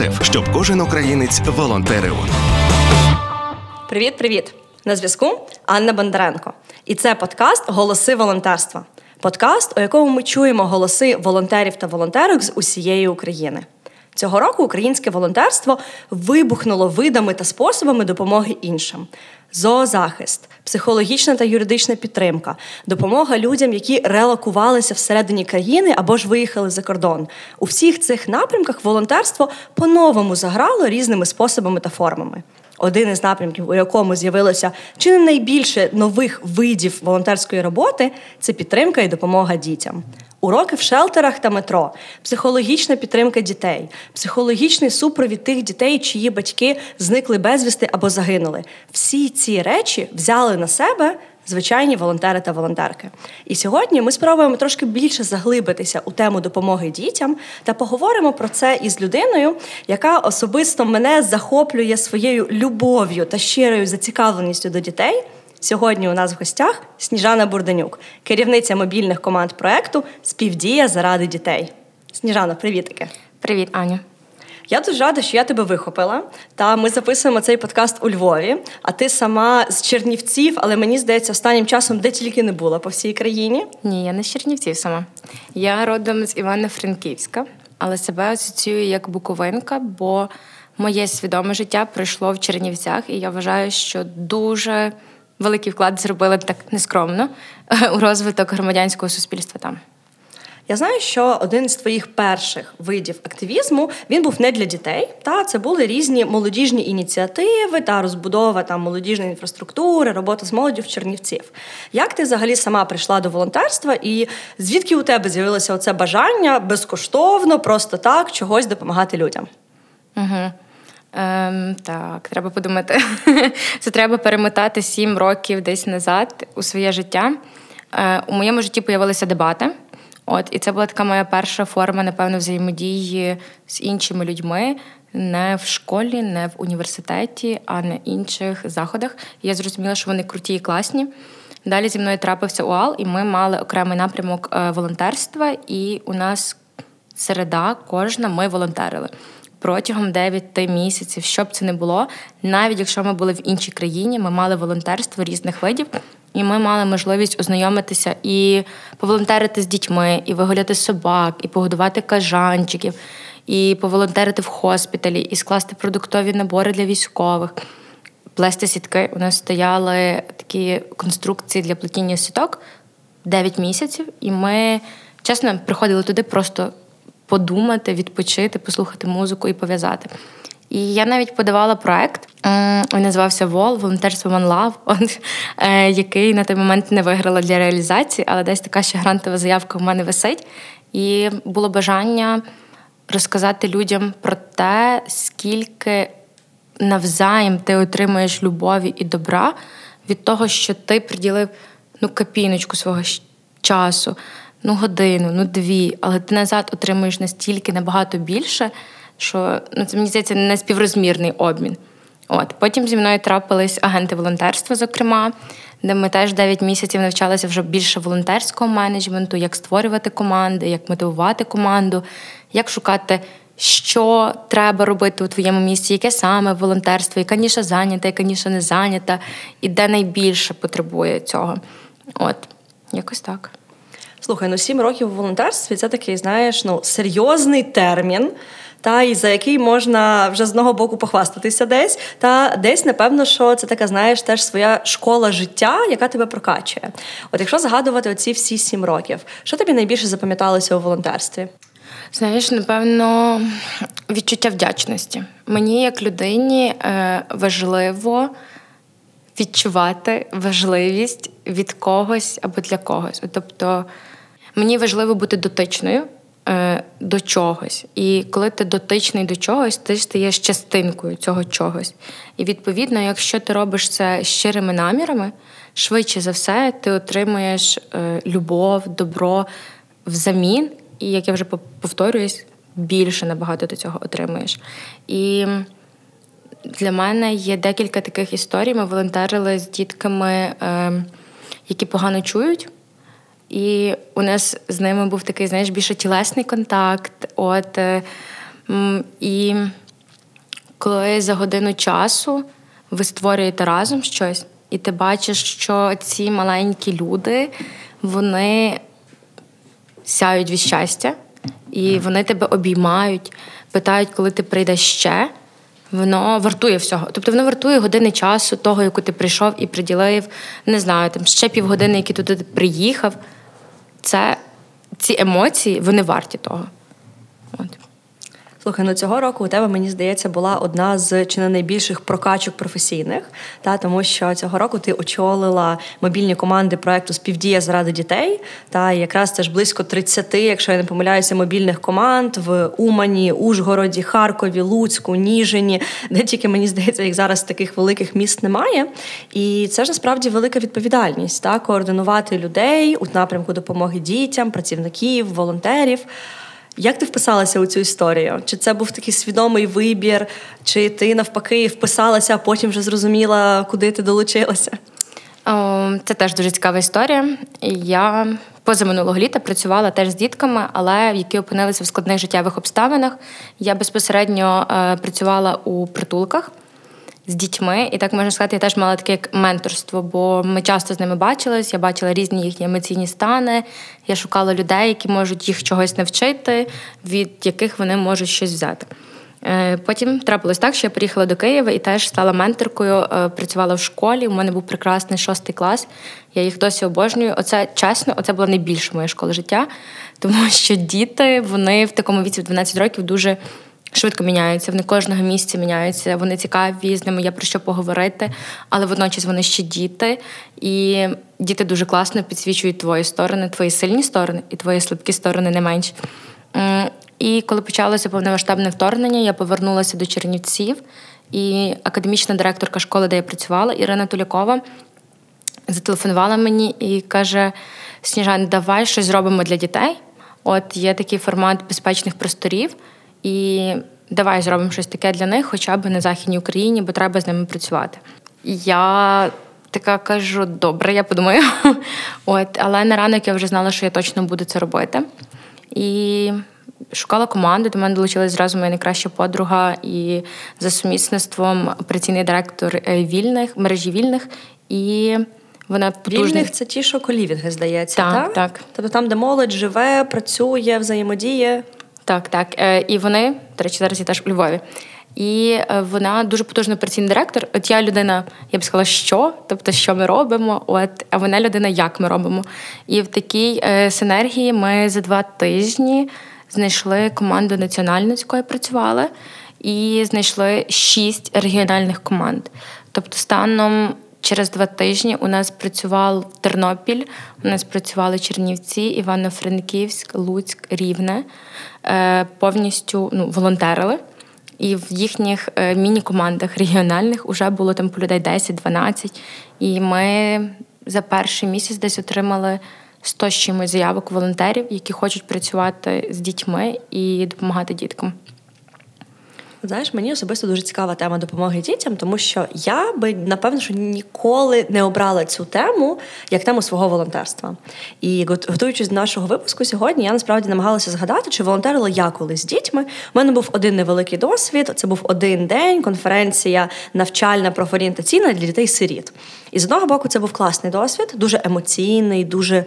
ЮНІСЕФ, щоб кожен українець волонтерив. Привіт, привіт! На зв'язку Анна Бондаренко. І це подкаст Голоси волонтерства. Подкаст, у якому ми чуємо голоси волонтерів та волонтерок з усієї України. Цього року українське волонтерство вибухнуло видами та способами допомоги іншим: зоозахист, психологічна та юридична підтримка, допомога людям, які релокувалися всередині країни або ж виїхали за кордон. У всіх цих напрямках волонтерство по-новому заграло різними способами та формами. Один із напрямків, у якому з'явилося чи не найбільше нових видів волонтерської роботи, це підтримка і допомога дітям. Уроки в шелтерах та метро, психологічна підтримка дітей, психологічний супровід тих дітей, чиї батьки зникли безвісти або загинули. Всі ці речі взяли на себе звичайні волонтери та волонтерки. І сьогодні ми спробуємо трошки більше заглибитися у тему допомоги дітям та поговоримо про це із людиною, яка особисто мене захоплює своєю любов'ю та щирою зацікавленістю до дітей. Сьогодні у нас в гостях Сніжана Бурданюк, керівниця мобільних команд проекту Співдія заради дітей. Сніжана, привітики. Привіт, Аню. Я дуже рада, що я тебе вихопила. Та ми записуємо цей подкаст у Львові. А ти сама з Чернівців, але мені здається, останнім часом де тільки не була по всій країні. Ні, я не з Чернівців сама. Я родом з Івано-Франківська, але себе асоціюю як буковинка, бо моє свідоме життя пройшло в Чернівцях, і я вважаю, що дуже великий вклад зробили так нескромно у розвиток громадянського суспільства там. Я знаю, що один з твоїх перших видів активізму він був не для дітей. Та це були різні молодіжні ініціативи та розбудова там молодіжної інфраструктури, робота з молоддю в Чернівців. Як ти взагалі сама прийшла до волонтерства, і звідки у тебе з'явилося оце бажання безкоштовно, просто так чогось допомагати людям? Угу. Ем, Так, треба подумати. Це треба перемотати сім років десь назад у своє життя. Е, У моєму житті з'явилися дебати. От, І це була така моя перша форма, напевно, взаємодії з іншими людьми. Не в школі, не в університеті, а на інших заходах. І я зрозуміла, що вони круті і класні. Далі зі мною трапився УАЛ, і ми мали окремий напрямок е, волонтерства, і у нас середа кожна ми волонтерили протягом 9 місяців, що б це не було, навіть якщо ми були в іншій країні, ми мали волонтерство різних видів, і ми мали можливість ознайомитися і поволонтерити з дітьми, і вигуляти собак, і погодувати кажанчиків, і поволонтерити в хоспіталі, і скласти продуктові набори для військових. Плести сітки. У нас стояли такі конструкції для плетіння сіток 9 місяців, і ми чесно приходили туди просто подумати, відпочити, послухати музику і пов'язати. І я навіть подавала проект, він називався Вол волонтерство One Love, е, який на той момент не виграла для реалізації, але десь така ще грантова заявка в мене висить. І було бажання розказати людям про те, скільки навзаєм ти отримуєш любові і добра від того, що ти приділив ну, копійночку свого часу ну годину, ну дві, але ти назад отримуєш настільки набагато більше, що ну, це мені здається не співрозмірний обмін. От Потім зі мною трапились агенти волонтерства, зокрема, де ми теж 9 місяців навчалися вже більше волонтерського менеджменту, як створювати команди, як мотивувати команду, як шукати, що треба робити у твоєму місці, яке саме волонтерство, яка ніша зайнята, яка ніша не зайнята, і де найбільше потребує цього. От, якось так. Слухай, ну сім років у волонтерстві це такий, знаєш, ну серйозний термін. Та і за який можна вже з одного боку похвастатися десь, та десь, напевно, що це така, знаєш, теж своя школа життя, яка тебе прокачує. От якщо згадувати оці всі сім років, що тобі найбільше запам'яталося у волонтерстві? Знаєш, напевно, відчуття вдячності. Мені, як людині, е, важливо відчувати важливість від когось або для когось. Тобто Мені важливо бути дотичною е, до чогось. І коли ти дотичний до чогось, ти стаєш частинкою цього чогось. І відповідно, якщо ти робиш це щирими намірами, швидше за все ти отримуєш е, любов, добро взамін, і як я вже повторююсь, більше набагато до цього отримуєш. І для мене є декілька таких історій. Ми волонтерили з дітками, е, які погано чують. І у нас з ними був такий, знаєш, більше тілесний контакт. От, е, І коли за годину часу ви створюєте разом щось, і ти бачиш, що ці маленькі люди, вони сяють від щастя, і вони тебе обіймають, питають, коли ти прийдеш ще. Воно вартує всього. Тобто воно вартує години часу, того, яку ти прийшов і приділив, не знаю, там ще півгодини, які туди приїхав. Це ці емоції, вони варті того. От. Слухай, ну цього року у тебе, мені здається, була одна з чи не найбільших прокачок професійних, та тому що цього року ти очолила мобільні команди проекту Співдія заради дітей. Та якраз це ж близько 30, якщо я не помиляюся, мобільних команд в Умані, Ужгороді, Харкові, Луцьку, Ніжині, де тільки мені здається, їх зараз таких великих міст немає. І це ж насправді велика відповідальність та координувати людей у напрямку допомоги дітям, працівників, волонтерів. Як ти вписалася у цю історію? Чи це був такий свідомий вибір, чи ти навпаки вписалася, а потім вже зрозуміла, куди ти долучилася? Це теж дуже цікава історія. Я позаминулого літа працювала теж з дітками, але які опинилися в складних життєвих обставинах. Я безпосередньо е, працювала у притулках з дітьми, і так можна сказати, я теж мала таке як менторство, бо ми часто з ними бачились, я бачила різні їхні емоційні стани. Я шукала людей, які можуть їх чогось навчити, від яких вони можуть щось взяти. Е, потім трапилось так, що я приїхала до Києва і теж стала менторкою, е, працювала в школі. У мене був прекрасний шостий клас. Я їх досі обожнюю. Оце чесно, оце була найбільша моя школа життя, тому що діти вони в такому віці в 12 років дуже швидко міняються. Вони кожного місця міняються. Вони цікаві, з ними є про що поговорити, але водночас вони ще діти, і діти дуже класно підсвічують твої сторони, твої сильні сторони і твої слабкі сторони не менш. І коли почалося повномасштабне вторгнення, я повернулася до Чернівців, і академічна директорка школи, де я працювала, Ірина Тулякова, зателефонувала мені і каже: Сніжан, давай щось зробимо для дітей. От є такий формат безпечних просторів. І давай зробимо щось таке для них, хоча б на Західній Україні, бо треба з ними працювати. Я така кажу: добре, я подумаю. От, Але на ранок я вже знала, що я точно буду це робити. І шукала команду, до мене долучилась зразу моя найкраща подруга і за сумісництвом операційний директор е, вільних, мережі вільних. І вона потужна. Вільних це ті, що колівінги, здається. Так, так? так. Тобто там, де молодь живе, працює, взаємодіє. Так, так. Е, і вони, до речі, зараз я теж у Львові. І е, вона дуже потужний операційний директор. От я людина, я б сказала, що, тобто, що ми робимо, от, а вона людина, як ми робимо. І в такій е, синергії ми за два тижні знайшли команду національну, з якою працювали, і знайшли шість регіональних команд. Тобто, станом Через два тижні у нас працював Тернопіль, у нас працювали Чернівці, Івано-Франківськ, Луцьк, Рівне. Е, повністю ну, волонтерили. І в їхніх е, міні-командах регіональних вже було там по людей 10-12. І ми за перший місяць десь отримали 100 з чимось заявок волонтерів, які хочуть працювати з дітьми і допомагати діткам. Знаєш, мені особисто дуже цікава тема допомоги дітям, тому що я би напевно що ніколи не обрала цю тему як тему свого волонтерства. І готуючись до нашого випуску сьогодні, я насправді намагалася згадати, чи волонтерила я колись з дітьми. У мене був один невеликий досвід. Це був один день, конференція навчальна профорієнтаційна для дітей-сиріт. І з одного боку, це був класний досвід, дуже емоційний, дуже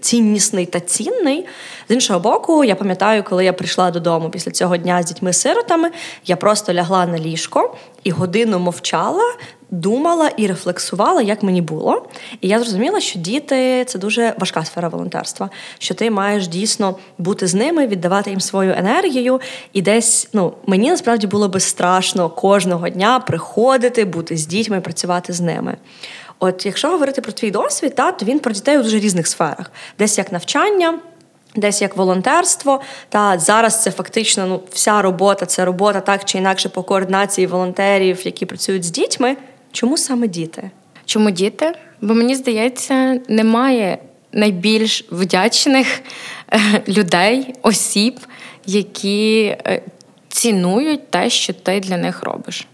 ціннісний та цінний. З іншого боку, я пам'ятаю, коли я прийшла додому після цього дня з дітьми-сиротами, я просто лягла на ліжко і годину мовчала. Думала і рефлексувала, як мені було. І я зрозуміла, що діти це дуже важка сфера волонтерства, що ти маєш дійсно бути з ними, віддавати їм свою енергію. І десь ну мені насправді було би страшно кожного дня приходити, бути з дітьми, працювати з ними. От якщо говорити про твій досвід, та, то він про дітей у дуже різних сферах, десь як навчання. Десь як волонтерство, та зараз це фактично ну, вся робота, це робота так чи інакше по координації волонтерів, які працюють з дітьми. Чому саме діти? Чому діти? Бо мені здається, немає найбільш вдячних е, людей, осіб, які е, цінують те, що ти для них робиш.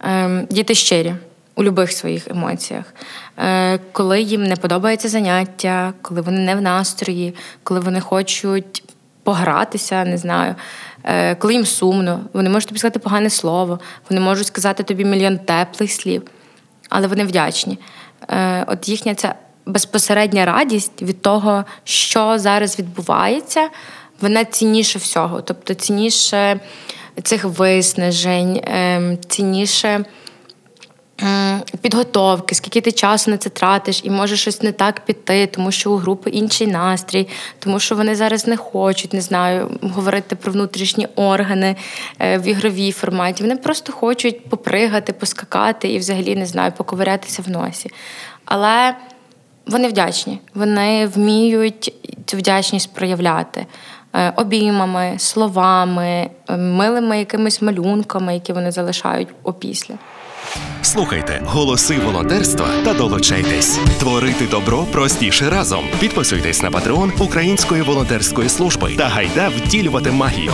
Ем, діти щирі у будь-яких своїх емоціях. Е, коли їм не подобається заняття, коли вони не в настрої, коли вони хочуть погратися, не знаю. Коли їм сумно, вони можуть тобі сказати погане слово, вони можуть сказати тобі мільйон теплих слів, але вони вдячні. От їхня ця безпосередня радість від того, що зараз відбувається, вона цінніше всього. Тобто цінніше цих виснажень, ем, цінніше. Підготовки, скільки ти часу на це тратиш, і може щось не так піти, тому що у групи інший настрій, тому що вони зараз не хочуть, не знаю, говорити про внутрішні органи е, в ігровій форматі. Вони просто хочуть попригати, поскакати і взагалі не знаю, поковирятися в носі. Але вони вдячні, вони вміють цю вдячність проявляти е, обіймами, словами, е, милими якимись малюнками, які вони залишають опісля. Слухайте голоси волонтерства та долучайтесь. Творити добро простіше разом. Підписуйтесь на патреон Української волонтерської служби та гайда втілювати магію.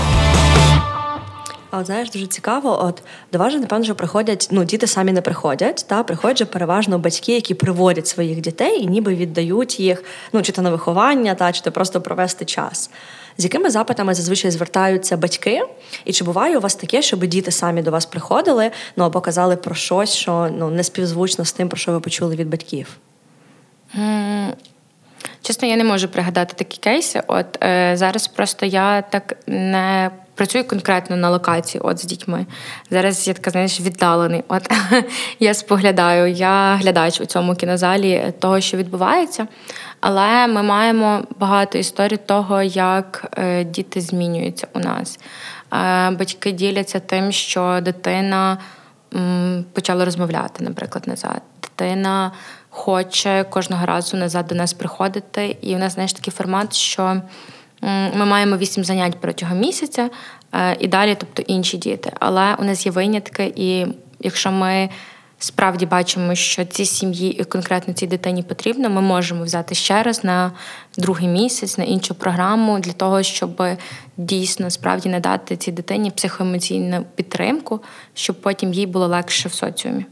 А от знаєш, дуже цікаво. От до вас же, напевно, що приходять, ну діти самі не приходять, та приходять же переважно батьки, які приводять своїх дітей і ніби віддають їх, ну чи то на виховання, та чи то просто провести час. З якими запитами зазвичай звертаються батьки? І чи буває у вас таке, щоб діти самі до вас приходили, ну або казали про щось, що ну не співзвучно з тим, про що ви почули від батьків? Чесно, я не можу пригадати такі кейси. От е, зараз просто я так не працюю конкретно на локації от з дітьми. Зараз я така, знаєш, віддалений. От я споглядаю, я глядач у цьому кінозалі того, що відбувається. Але ми маємо багато історій того, як е, діти змінюються у нас. Е, батьки діляться тим, що дитина почала розмовляти, наприклад, назад. Дитина хоче кожного разу назад до нас приходити. І у нас знаєш такий формат, що ми маємо вісім занять протягом місяця е, і далі, тобто інші діти. Але у нас є винятки, і якщо ми справді бачимо, що цій сім'ї і конкретно цій дитині потрібно, ми можемо взяти ще раз на другий місяць, на іншу програму для того, щоб дійсно справді надати цій дитині психоемоційну підтримку, щоб потім їй було легше в соціумі.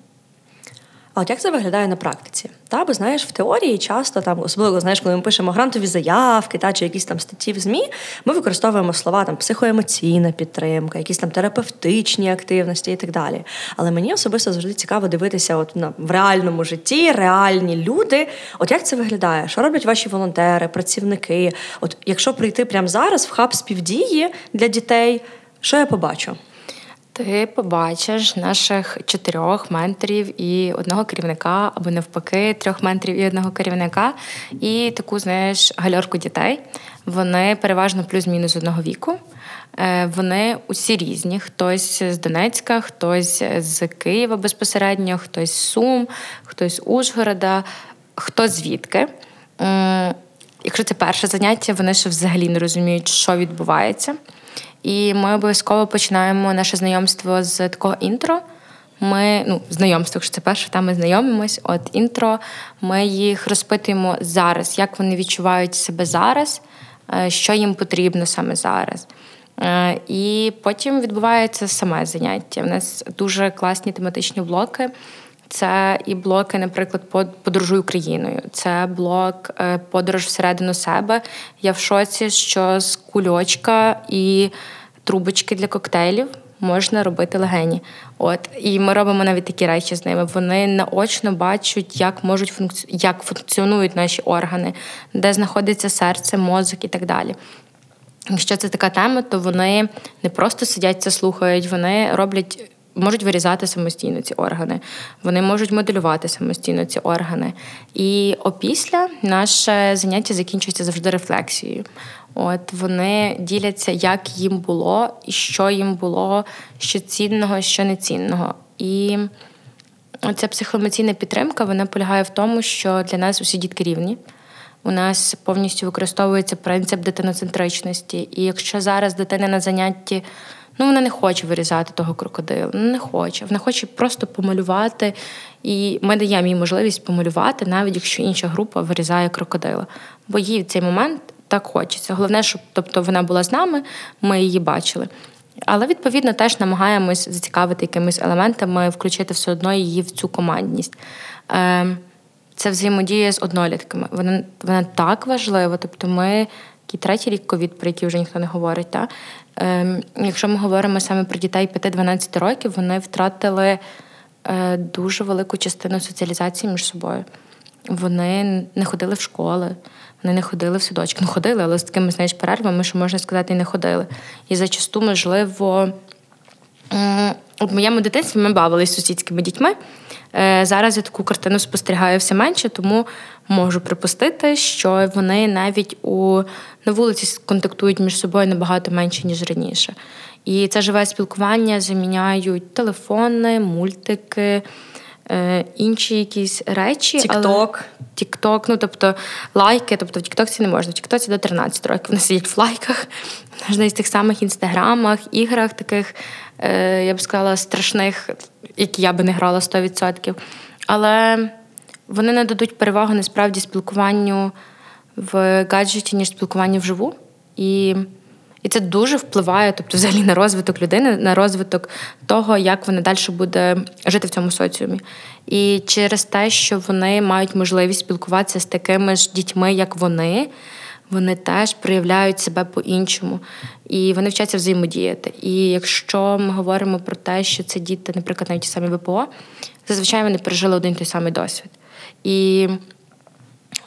От як це виглядає на практиці? Та, бо знаєш, в теорії часто там, особливо знаєш, коли ми пишемо грантові заявки та чи якісь там статті в ЗМІ, ми використовуємо слова там психоемоційна підтримка, якісь там терапевтичні активності і так далі. Але мені особисто завжди цікаво дивитися, от на в реальному житті, реальні люди. От як це виглядає? Що роблять ваші волонтери, працівники? От якщо прийти прямо зараз в хаб співдії для дітей, що я побачу? Ти побачиш наших чотирьох менторів і одного керівника, або навпаки, трьох менторів і одного керівника, і таку, знаєш, гальорку дітей. Вони переважно плюс-мінус одного віку. Е, вони усі різні. Хтось з Донецька, хтось з Києва безпосередньо, хтось з Сум, хтось з Ужгорода, хто звідки. Якщо це перше заняття, вони ще взагалі не розуміють, що відбувається. І ми обов'язково починаємо наше знайомство з такого інтро. Ми ну, знайомство, якщо це перше, там ми знайомимось. От інтро, ми їх розпитуємо зараз, як вони відчувають себе зараз, е, що їм потрібно саме зараз. Е, і потім відбувається саме заняття. У нас дуже класні тематичні блоки. Це і блоки, наприклад, подорожуй Україною. Це блок е, подорож всередину себе. Я в шоці, що з кульочка і трубочки для коктейлів можна робити легені. От і ми робимо навіть такі речі з ними. Вони наочно бачать, як можуть функці... як функціонують наші органи, де знаходиться серце, мозок і так далі. Якщо це така тема, то вони не просто сидять це слухають, вони роблять можуть вирізати самостійно ці органи, вони можуть моделювати самостійно ці органи. І опісля наше заняття закінчується завжди рефлексією. От вони діляться, як їм було, і що їм було, що цінного, що нецінного. І ця психоемоційна підтримка вона полягає в тому, що для нас усі дітки рівні. У нас повністю використовується принцип дитиноцентричності. І якщо зараз дитина на занятті ну вона не хоче вирізати того крокодила, не хоче. Вона хоче просто помалювати. І ми даємо їй можливість помалювати, навіть якщо інша група вирізає крокодила. Бо їй в цей момент так хочеться. Головне, щоб тобто вона була з нами, ми її бачили. Але відповідно теж намагаємось зацікавити якимись елементами, включити все одно її в цю командність. Ем, це взаємодія з однолітками. Вона вона так важлива. Тобто, ми який третій рік ковід, про який вже ніхто не говорить. Та? Ем, Якщо ми говоримо саме про дітей 5-12 років, вони втратили е, дуже велику частину соціалізації між собою. Вони не ходили в школи, вони не ходили в садочки. Ну, ходили, але з такими знаєш, перервами, що можна сказати, і не ходили. І зачасту, можливо, в моєму дитинстві ми бавилися з сусідськими дітьми. Е, зараз я таку картину спостерігаю все менше, тому можу припустити, що вони навіть у на вулиці контактують між собою набагато менше, ніж раніше. І це живе спілкування заміняють телефони, мультики. Е, інші якісь речі. Тікток. Тікток, ну тобто лайки, тобто в Тіктокці не можна. В Тіктоці до 13 років вони сидять в лайках, можна із тих самих інстаграмах, іграх таких, е, я б сказала, страшних, які я би не грала 100%. Але вони нададуть перевагу насправді спілкуванню в гаджеті, ніж спілкуванню вживу. І і це дуже впливає, тобто, взагалі на розвиток людини, на розвиток того, як вона далі буде жити в цьому соціумі. І через те, що вони мають можливість спілкуватися з такими ж дітьми, як вони, вони теж проявляють себе по-іншому. І вони вчаться взаємодіяти. І якщо ми говоримо про те, що це діти, наприклад, навіть самі ВПО, зазвичай вони пережили один той самий досвід. І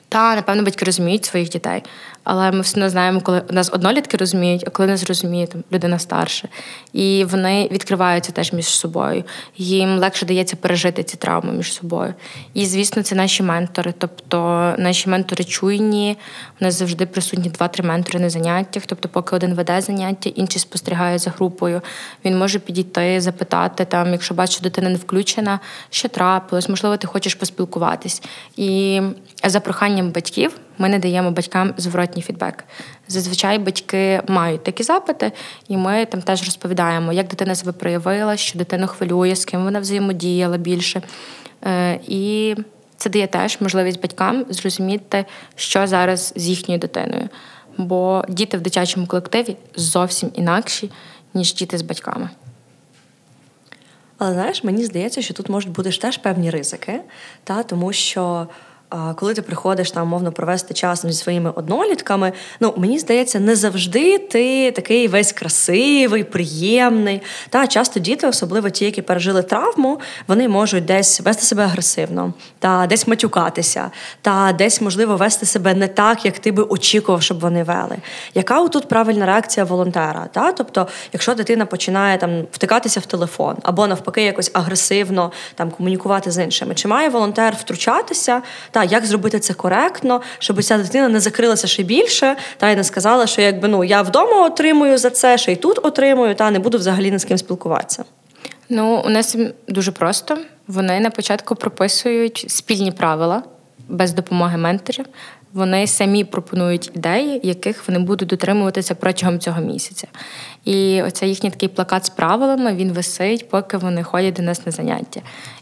та, напевно, батьки розуміють своїх дітей. Але ми все одно знаємо, коли нас однолітки розуміють, а коли нас розуміє там людина старша. І вони відкриваються теж між собою. Їм легше дається пережити ці травми між собою. І, звісно, це наші ментори. Тобто наші ментори чуйні, у нас завжди присутні два-три ментори на заняттях. Тобто, поки один веде заняття, інший спостерігає за групою. Він може підійти, запитати, там, якщо бачить, що дитина не включена, що трапилось, можливо, ти хочеш поспілкуватись. І за проханням батьків ми не даємо батькам зворотній фідбек. Зазвичай батьки мають такі запити, і ми там теж розповідаємо, як дитина себе проявила, що дитину хвилює, з ким вона взаємодіяла більше. Е, і це дає теж можливість батькам зрозуміти, що зараз з їхньою дитиною. Бо діти в дитячому колективі зовсім інакші, ніж діти з батьками. Але знаєш, мені здається, що тут можуть бути теж певні ризики, та тому що коли ти приходиш там мовно провести часом зі своїми однолітками, ну мені здається, не завжди ти такий весь красивий, приємний. Та часто діти, особливо ті, які пережили травму, вони можуть десь вести себе агресивно, та десь матюкатися, та десь можливо вести себе не так, як ти би очікував, щоб вони вели. Яка тут правильна реакція волонтера? Та? Тобто, якщо дитина починає там втикатися в телефон або навпаки якось агресивно там комунікувати з іншими, чи має волонтер втручатися? Та як зробити це коректно, щоб ця дитина не закрилася ще більше, та й не сказала, що якби ну я вдома отримую за це, ще й тут отримую, та не буду взагалі ні з ким спілкуватися. Ну, у нас дуже просто. Вони на початку прописують спільні правила без допомоги менторів. Вони самі пропонують ідеї, яких вони будуть дотримуватися протягом цього місяця. І оце їхній такий плакат з правилами він висить, поки вони ходять до нас на заняття.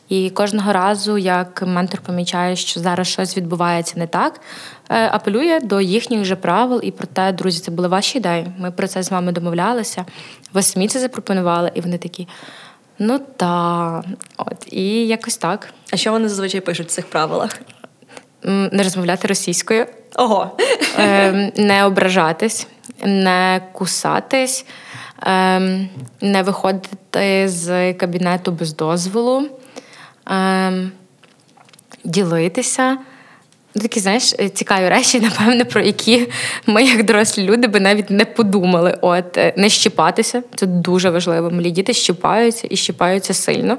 І кожного разу, як ментор помічає, що зараз щось відбувається не так, е, апелює до їхніх же правил і про те, друзі, це були ваші ідеї. Ми про це з вами домовлялися. Ви самі це запропонували, і вони такі. Ну та от і якось так. А що вони зазвичай пишуть в цих правилах? Не розмовляти російською, Ого. Ем, не ображатись, не кусатись, ем, не виходити з кабінету без дозволу, ем, ділитися. Такі, знаєш, цікаві речі, напевне, про які ми, як дорослі люди, би навіть не подумали. От е, не щіпатися, це дуже важливо. Малі діти щіпаються і щіпаються сильно.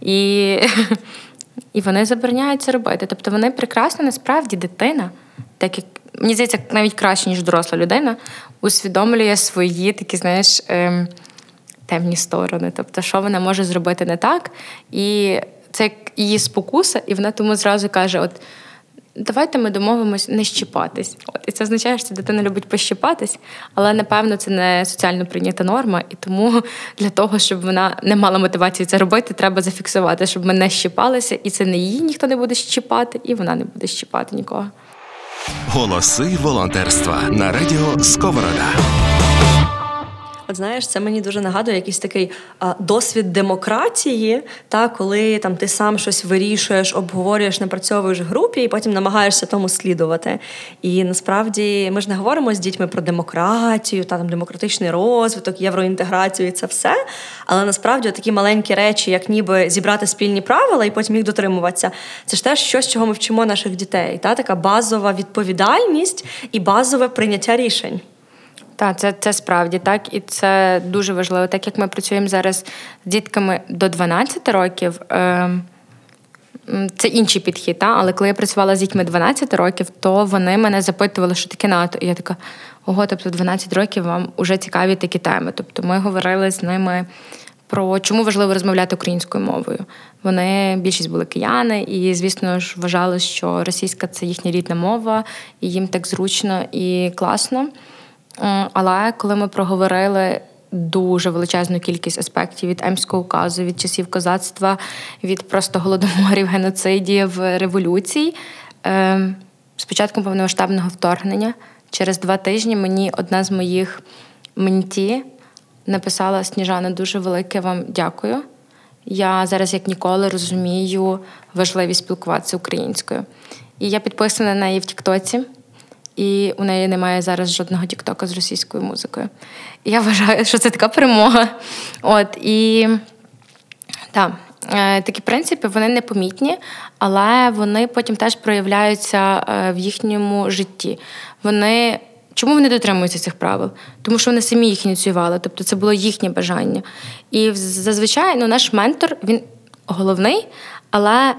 І і вони забороняють це робити. Тобто вони прекрасно, насправді, дитина, так як мені здається, навіть краще, ніж доросла людина, усвідомлює свої такі, знаєш, ем, темні сторони. Тобто, що вона може зробити не так. І це її спокуса, і вона тому зразу каже: от давайте ми домовимось не щіпатись. От і це означає, що дитина любить пощіпатись, але напевно це не соціально прийнята норма, і тому для того, щоб вона не мала мотивації це робити, треба зафіксувати, щоб ми не щіпалися, і це не її ніхто не буде щіпати, і вона не буде щіпати нікого. Голоси волонтерства на радіо Сковорода. От знаєш, це мені дуже нагадує якийсь такий а, досвід демократії, та коли там ти сам щось вирішуєш, обговорюєш, напрацьовуєш в групі, і потім намагаєшся тому слідувати. І насправді ми ж не говоримо з дітьми про демократію, та там демократичний розвиток, євроінтеграцію і це все. Але насправді такі маленькі речі, як ніби зібрати спільні правила і потім їх дотримуватися, це ж теж щось, чого ми вчимо наших дітей. Та така базова відповідальність і базове прийняття рішень. Так, це це справді так, і це дуже важливо. Так як ми працюємо зараз з дітками до 12 років, е, це інший підхід. Та? Але коли я працювала з дітьми 12 років, то вони мене запитували, що таке НАТО. І я така, ого, тобто 12 років вам вже цікаві такі теми. Тобто ми говорили з ними. Про чому важливо розмовляти українською мовою. Вони більшість були кияни, і, звісно ж, вважали, що російська це їхня рідна мова, і їм так зручно і класно. Але коли ми проговорили дуже величезну кількість аспектів від Емського указу, від часів козацтва, від просто голодоморів, геноцидів, революцій, з початком повномасштабного вторгнення, через два тижні мені одна з моїх менті написала Сніжана, дуже велике вам дякую. Я зараз, як ніколи, розумію важливість спілкуватися українською. І я підписана на неї в Тіктоці і у неї немає зараз жодного тіктока з російською музикою. Я вважаю, що це така перемога. От і так. Е, такі принципи вони непомітні, але вони потім теж проявляються е, в їхньому житті. Вони чому вони дотримуються цих правил? Тому що вони самі їх ініціювали, тобто це було їхнє бажання. І зазвичай ну, наш ментор він головний, але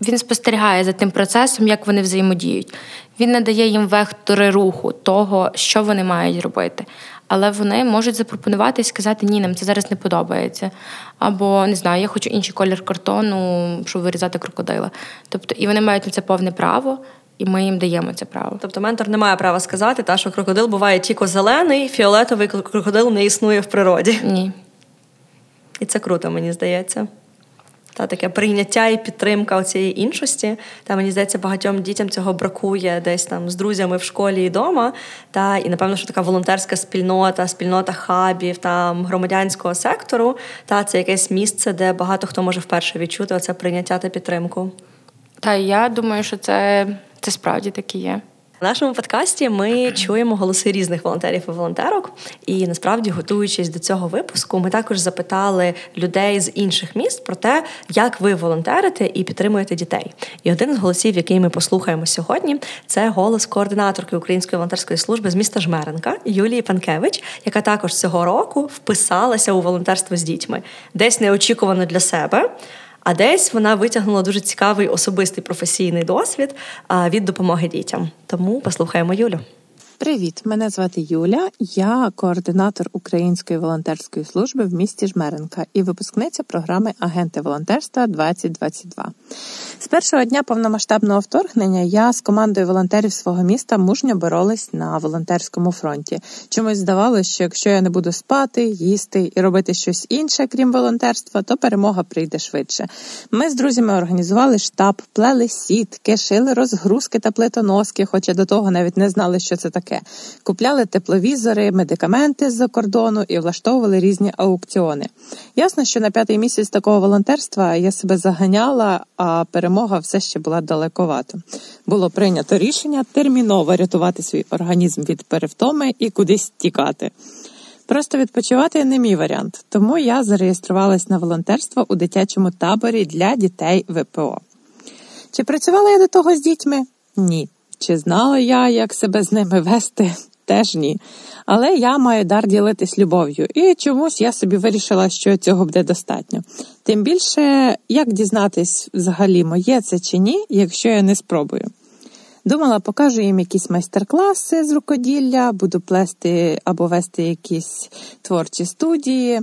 він спостерігає за тим процесом, як вони взаємодіють. Він надає їм вектори руху того, що вони мають робити. Але вони можуть запропонувати і сказати, ні, нам це зараз не подобається. Або не знаю, я хочу інший колір картону, щоб вирізати крокодила. Тобто, і вони мають на це повне право. І ми їм даємо це право. Тобто ментор не має права сказати, та, що крокодил буває тільки зелений, фіолетовий крокодил не існує в природі. Ні. І це круто, мені здається та таке прийняття і підтримка цієї іншості. Та мені здається, багатьом дітям цього бракує десь там з друзями в школі і вдома. Та і напевно, що така волонтерська спільнота, спільнота хабів, там громадянського сектору. Та це якесь місце, де багато хто може вперше відчути оце прийняття та підтримку. Та я думаю, що це, це справді так і є. В нашому подкасті ми чуємо голоси різних волонтерів і волонтерок. І насправді, готуючись до цього випуску, ми також запитали людей з інших міст про те, як ви волонтерите і підтримуєте дітей. І один з голосів, який ми послухаємо сьогодні, це голос координаторки Української волонтерської служби з міста Жмеренка Юлії Панкевич, яка також цього року вписалася у волонтерство з дітьми, десь неочікувано для себе. А десь вона витягнула дуже цікавий особистий професійний досвід від допомоги дітям. Тому послухаємо Юлю. Привіт, мене звати Юля. Я координатор Української волонтерської служби в місті Жмеренка і випускниця програми Агенти волонтерства 2022 З першого дня повномасштабного вторгнення я з командою волонтерів свого міста мужньо боролась на волонтерському фронті. Чомусь здавалося, що якщо я не буду спати, їсти і робити щось інше, крім волонтерства, то перемога прийде швидше. Ми з друзями організували штаб, плели сітки, шили розгрузки та плитоноски, хоча до того навіть не знали, що це таке таке. Купляли тепловізори, медикаменти з-за кордону і влаштовували різні аукціони. Ясно, що на п'ятий місяць такого волонтерства я себе заганяла, а перемога все ще була далековато. Було прийнято рішення терміново рятувати свій організм від перевтоми і кудись тікати. Просто відпочивати не мій варіант, тому я зареєструвалась на волонтерство у дитячому таборі для дітей ВПО. Чи працювала я до того з дітьми? Ні. Чи знала я, як себе з ними вести? Теж ні. Але я маю дар ділитись любов'ю, і чомусь я собі вирішила, що цього буде достатньо. Тим більше, як дізнатись взагалі, моє це чи ні, якщо я не спробую. Думала, покажу їм якісь майстер-класи з рукоділля, буду плести або вести якісь творчі студії.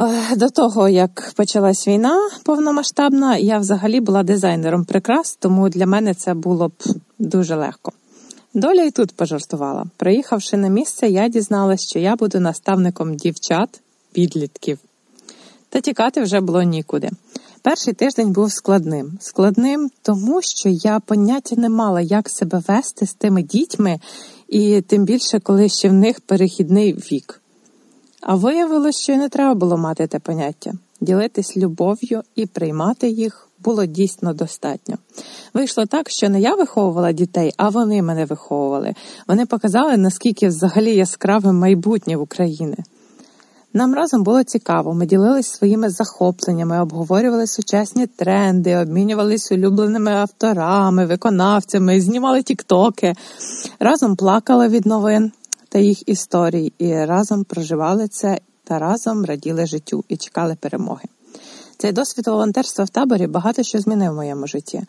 Е, до того, як почалась війна повномасштабна, я взагалі була дизайнером прикрас, тому для мене це було б дуже легко. Доля і тут пожартувала. Приїхавши на місце, я дізналась, що я буду наставником дівчат, підлітків. Та тікати вже було нікуди. Перший тиждень був складним. Складним, тому що я поняття не мала, як себе вести з тими дітьми, і тим більше, коли ще в них перехідний вік. А виявилось, що й не треба було мати те поняття. Ділитись любов'ю і приймати їх було дійсно достатньо. Вийшло так, що не я виховувала дітей, а вони мене виховували. Вони показали, наскільки взагалі яскраве майбутнє в Україні. Нам разом було цікаво, ми ділились своїми захопленнями, обговорювали сучасні тренди, обмінювалися улюбленими авторами, виконавцями, знімали тіктоки, разом плакали від новин та їх історій, і разом проживали це та разом раділи життю і чекали перемоги. Цей досвід волонтерства в таборі багато що змінив в моєму житті.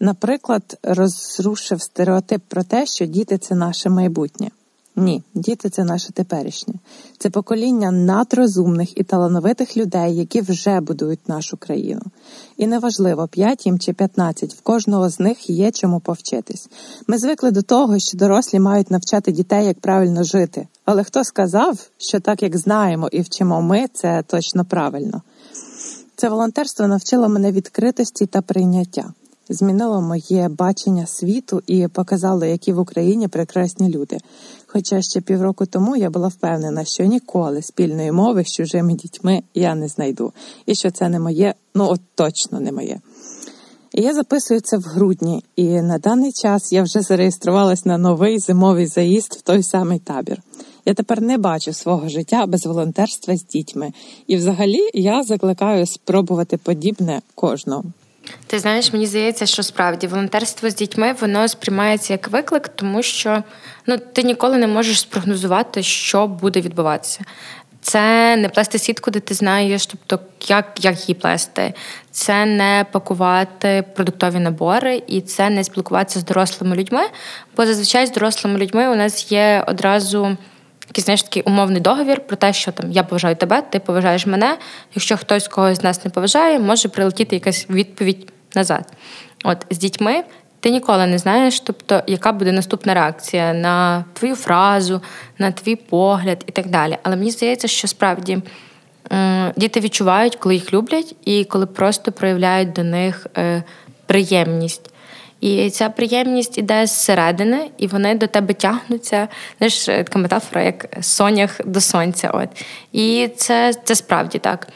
Наприклад, розрушив стереотип про те, що діти це наше майбутнє. Ні, діти це наше теперішнє. Це покоління надрозумних і талановитих людей, які вже будують нашу країну. І неважливо, 5 їм чи 15, в кожного з них є чому повчитись. Ми звикли до того, що дорослі мають навчати дітей, як правильно жити. Але хто сказав, що так як знаємо і вчимо ми, це точно правильно. Це волонтерство навчило мене відкритості та прийняття змінило моє бачення світу і показало, які в Україні прекрасні люди. Хоча ще півроку тому я була впевнена, що ніколи спільної мови з чужими дітьми я не знайду, і що це не моє, ну от точно не моє. І я записую це в грудні, і на даний час я вже зареєструвалась на новий зимовий заїзд в той самий табір. Я тепер не бачу свого життя без волонтерства з дітьми, і взагалі я закликаю спробувати подібне кожного. Ти знаєш, мені здається, що справді волонтерство з дітьми воно сприймається як виклик, тому що ну ти ніколи не можеш спрогнозувати, що буде відбуватися. Це не плести сітку, де ти знаєш, тобто як як її плести. Це не пакувати продуктові набори, і це не спілкуватися з дорослими людьми. Бо зазвичай з дорослими людьми у нас є одразу якийсь знаєш, такий умовний договір про те, що там я поважаю тебе, ти поважаєш мене. Якщо хтось когось з нас не поважає, може прилетіти якась відповідь назад. От з дітьми ти ніколи не знаєш, тобто, яка буде наступна реакція на твою фразу, на твій погляд і так далі. Але мені здається, що справді діти відчувають, коли їх люблять, і коли просто проявляють до них е, приємність. І ця приємність іде зсередини, і вони до тебе тягнуться. Знаєш, така метафора, як сонях до сонця. От. І це, це справді так.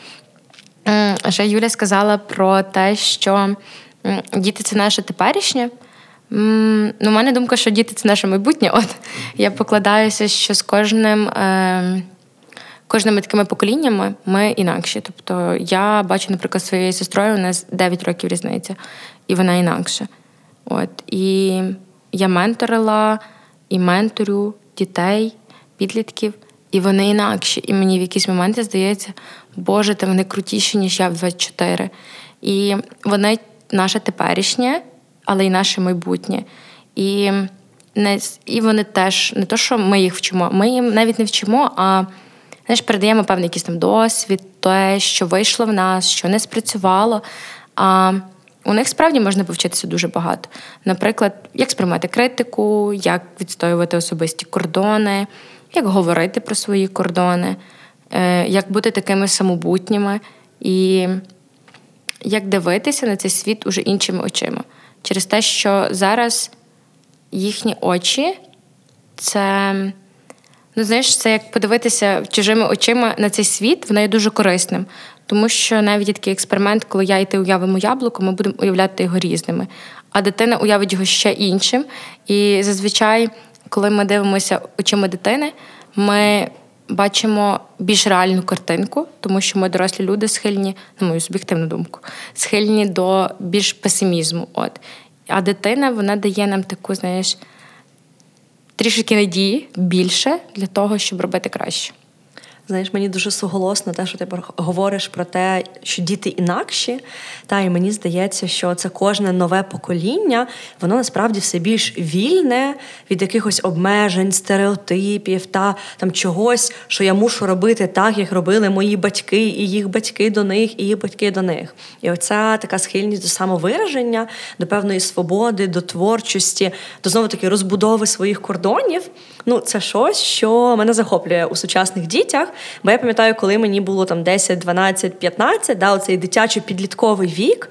Ще Юля сказала про те, що діти це наше теперішнє. Ну, У мене думка, що діти це наше майбутнє. От Я покладаюся, що з кожним. Е, Кожними такими поколіннями ми інакші. Тобто я бачу, наприклад, своєю сестрою у нас 9 років різниця, і вона інакша. От, І я менторила і менторю дітей, підлітків, і вони інакші. І мені в якісь моменти здається, Боже, та вони крутіші, ніж я в 24. І вони наше теперішнє, але й наше майбутнє. І не, і вони теж не то, що ми їх вчимо, ми їм навіть не вчимо, а знаєш, передаємо певний якийсь там досвід, те, що вийшло в нас, що не спрацювало. А у них справді можна повчитися дуже багато. Наприклад, як сприймати критику, як відстоювати особисті кордони, як говорити про свої кордони, е, як бути такими самобутніми і як дивитися на цей світ уже іншими очима. Через те, що зараз їхні очі це. Ну, знаєш, це як подивитися чужими очима на цей світ, воно є дуже корисним. Тому що навіть є такий експеримент, коли я і ти уявимо яблуко, ми будемо уявляти його різними. А дитина уявить його ще іншим. І зазвичай, коли ми дивимося очима дитини, ми бачимо більш реальну картинку, тому що ми дорослі люди схильні, на мою суб'єктивну думку, схильні до більш песимізму. От. А дитина вона дає нам таку, знаєш, трішки надії більше для того, щоб робити краще. Знаєш, мені дуже суголосно те, що ти говориш про те, що діти інакші. Та і мені здається, що це кожне нове покоління, воно насправді все більш вільне від якихось обмежень, стереотипів та там чогось, що я мушу робити так, як робили мої батьки, і їх батьки до них, і їх батьки до них. І оця така схильність до самовираження, до певної свободи, до творчості, до знову таки розбудови своїх кордонів. Ну, це щось, що мене захоплює у сучасних дітях. Бо я пам'ятаю, коли мені було там 10, 12, 15, да, оцей дитячий підлітковий вік.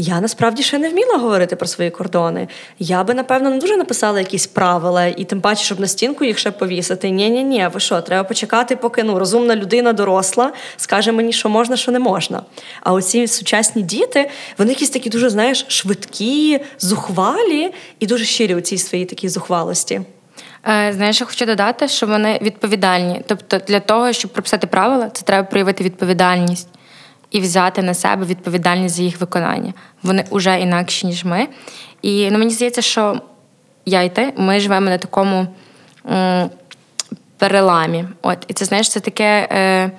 Я насправді ще не вміла говорити про свої кордони. Я би, напевно, не дуже написала якісь правила, і тим паче, щоб на стінку їх ще повісити. Ні, ні, ні, ви що, треба почекати, поки ну розумна людина доросла, скаже мені, що можна, що не можна. А оці сучасні діти, вони якісь такі дуже, знаєш, швидкі, зухвалі і дуже щирі у цій своїй такій зухвалості. Е, знаєш, я хочу додати, що вони відповідальні. Тобто, для того, щоб прописати правила, це треба проявити відповідальність і взяти на себе відповідальність за їх виконання. Вони вже інакші, ніж ми. І ну, мені здається, що я і ти, ми живемо на такому м- переламі. От, І це знаєш, це таке. Е-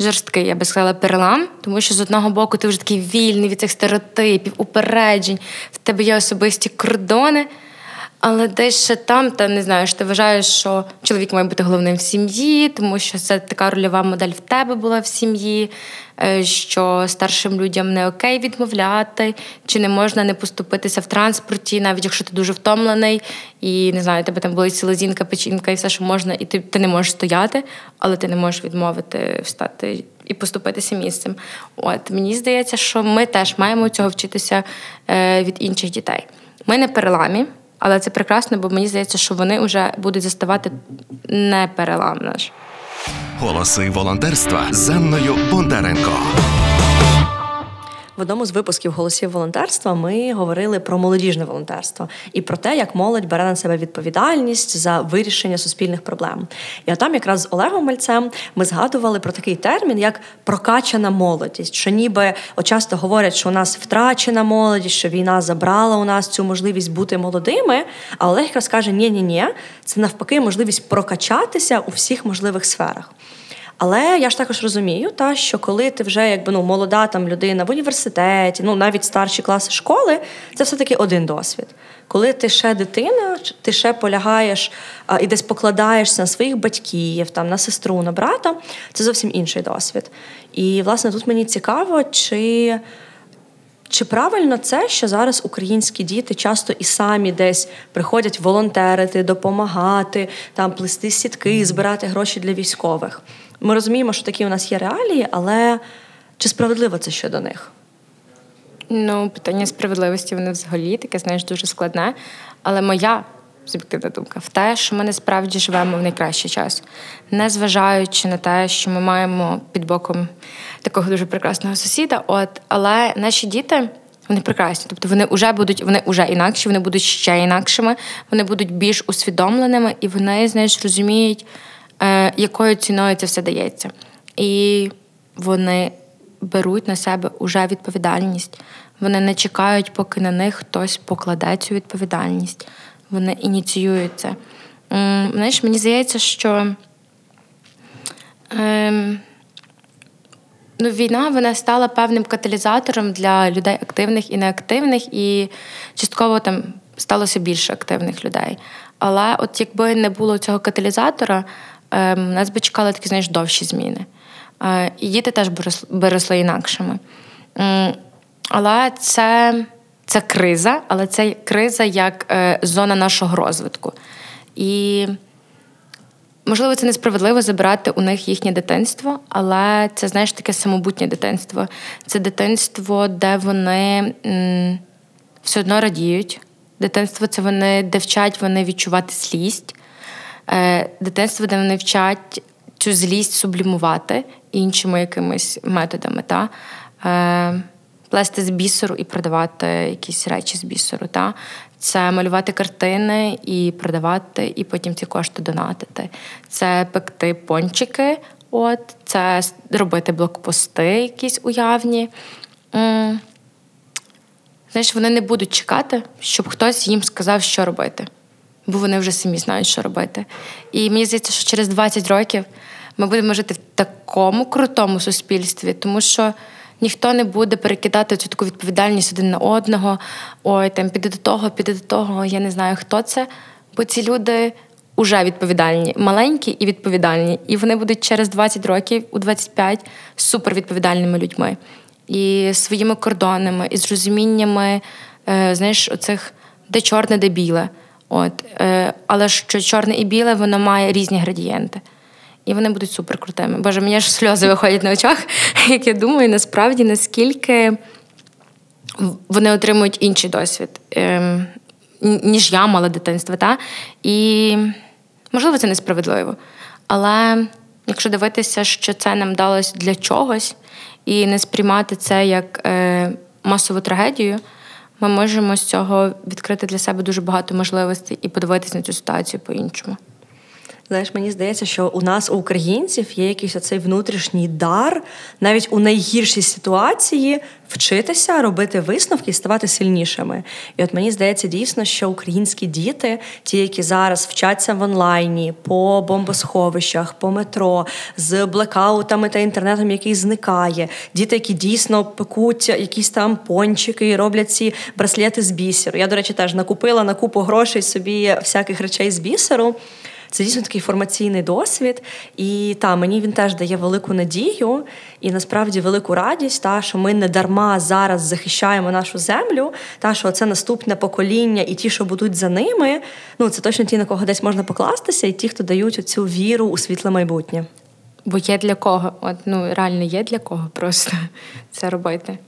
Жорсткий, я би сказала, перелам, тому що з одного боку ти вже такий вільний від цих стереотипів, упереджень, в тебе є особисті кордони. Але десь ще там, та не знаю, що ти вважаєш, що чоловік має бути головним в сім'ї, тому що це така рольова модель в тебе була в сім'ї, е, що старшим людям не окей відмовляти, чи не можна не поступитися в транспорті, навіть якщо ти дуже втомлений, і не знаю, тебе там була селезінка, печінка і все, що можна, і ти, ти не можеш стояти, але ти не можеш відмовити встати. І поступитися місцем. От мені здається, що ми теж маємо цього вчитися е, від інших дітей. Ми не переламі, але це прекрасно, бо мені здається, що вони вже будуть заставати не перелам. Голоси волонтерства з Анною Бондаренко. В одному з випусків голосів волонтерства ми говорили про молодіжне волонтерство і про те, як молодь бере на себе відповідальність за вирішення суспільних проблем. І там, якраз з Олегом Мальцем, ми згадували про такий термін, як прокачана молодість. Що ніби часто говорять, що у нас втрачена молодість, що війна забрала у нас цю можливість бути молодими. А Олег якраз каже: ні ні ні це навпаки можливість прокачатися у всіх можливих сферах. Але я ж також розумію, та що коли ти вже якби ну молода там людина в університеті, ну навіть старші класи школи, це все таки один досвід. Коли ти ще дитина, ти ще полягаєш а, і десь покладаєшся на своїх батьків, там на сестру, на брата, це зовсім інший досвід. І власне тут мені цікаво, чи. Чи правильно це, що зараз українські діти часто і самі десь приходять волонтерити, допомагати, там плести сітки, збирати гроші для військових? Ми розуміємо, що такі у нас є реалії, але чи справедливо це щодо них? Ну, питання справедливості воно взагалі таке, знаєш, дуже складне. Але моя суб'єктивна думка в те, що ми насправді живемо в найкращий час, незважаючи на те, що ми маємо під боком такого дуже прекрасного сусіда. От, але наші діти. Вони прекрасні, тобто вони вже будуть, вони вже інакші, вони будуть ще інакшими, вони будуть більш усвідомленими, і вони, знаєш, розуміють, е, якою ціною це все дається. І вони беруть на себе уже відповідальність. Вони не чекають, поки на них хтось покладе цю відповідальність. Вони ініціюють це. Знаєш, мені здається, що ем, ну, війна вона стала певним каталізатором для людей активних і неактивних, і частково там сталося більше активних людей. Але от якби не було цього каталізатора, нас би чекали такі, знаєш, довші зміни. Е, і діти теж би росли інакшими. Але це це криза, але це криза як е, зона нашого розвитку. І, можливо, це несправедливо забирати у них їхнє дитинство, але це, знаєш, таке самобутнє дитинство. Це дитинство, де вони все одно радіють. Дитинство це вони, де вчать вони відчувати злість. Е, дитинство, де вони вчать цю злість сублімувати іншими якимись методами. Та? Е, плести з бісеру і продавати якісь речі з бісеру. Та? Це малювати картини і продавати, і потім ці кошти донатити. Це пекти пончики, от, це робити блокпости, якісь уявні. Знаєш, вони не будуть чекати, щоб хтось їм сказав, що робити, бо вони вже самі знають, що робити. І мені здається, що через 20 років ми будемо жити в такому крутому суспільстві, тому що. Ніхто не буде перекидати цю таку відповідальність один на одного. Ой, там піде до того, піде до того. Я не знаю, хто це. Бо ці люди вже відповідальні, маленькі і відповідальні. І вони будуть через 20 років, у 25 супервідповідальними людьми. І своїми кордонами, і з розуміннями, е, знаєш, оцих де чорне, де біле. От. Е, але що чорне і біле, воно має різні градієнти. І вони будуть суперкрутими. Боже, мені аж сльози виходять на очах, як я думаю, насправді наскільки вони отримують інший досвід, ем, ніж я мала дитинство. Та? І можливо, це несправедливо. Але якщо дивитися, що це нам далось для чогось, і не сприймати це як е, масову трагедію, ми можемо з цього відкрити для себе дуже багато можливостей і подивитися на цю ситуацію по-іншому. Знаєш, мені здається, що у нас, у українців, є якийсь оцей внутрішній дар, навіть у найгіршій ситуації вчитися, робити висновки і ставати сильнішими. І от мені здається, дійсно, що українські діти, ті, які зараз вчаться в онлайні, по бомбосховищах, по метро, з блекаутами та інтернетом, який зникає, діти, які дійсно пекуть якісь там пончики і роблять ці браслети з бісеру. Я, до речі, теж накупила на купу грошей собі всяких речей з бісеру. Це дійсно такий формаційний досвід, і та мені він теж дає велику надію і насправді велику радість, та що ми не дарма зараз захищаємо нашу землю, та що це наступне покоління, і ті, що будуть за ними, ну це точно ті, на кого десь можна покластися, і ті, хто дають цю віру у світле майбутнє. Бо є для кого, от ну реально є для кого просто це робити.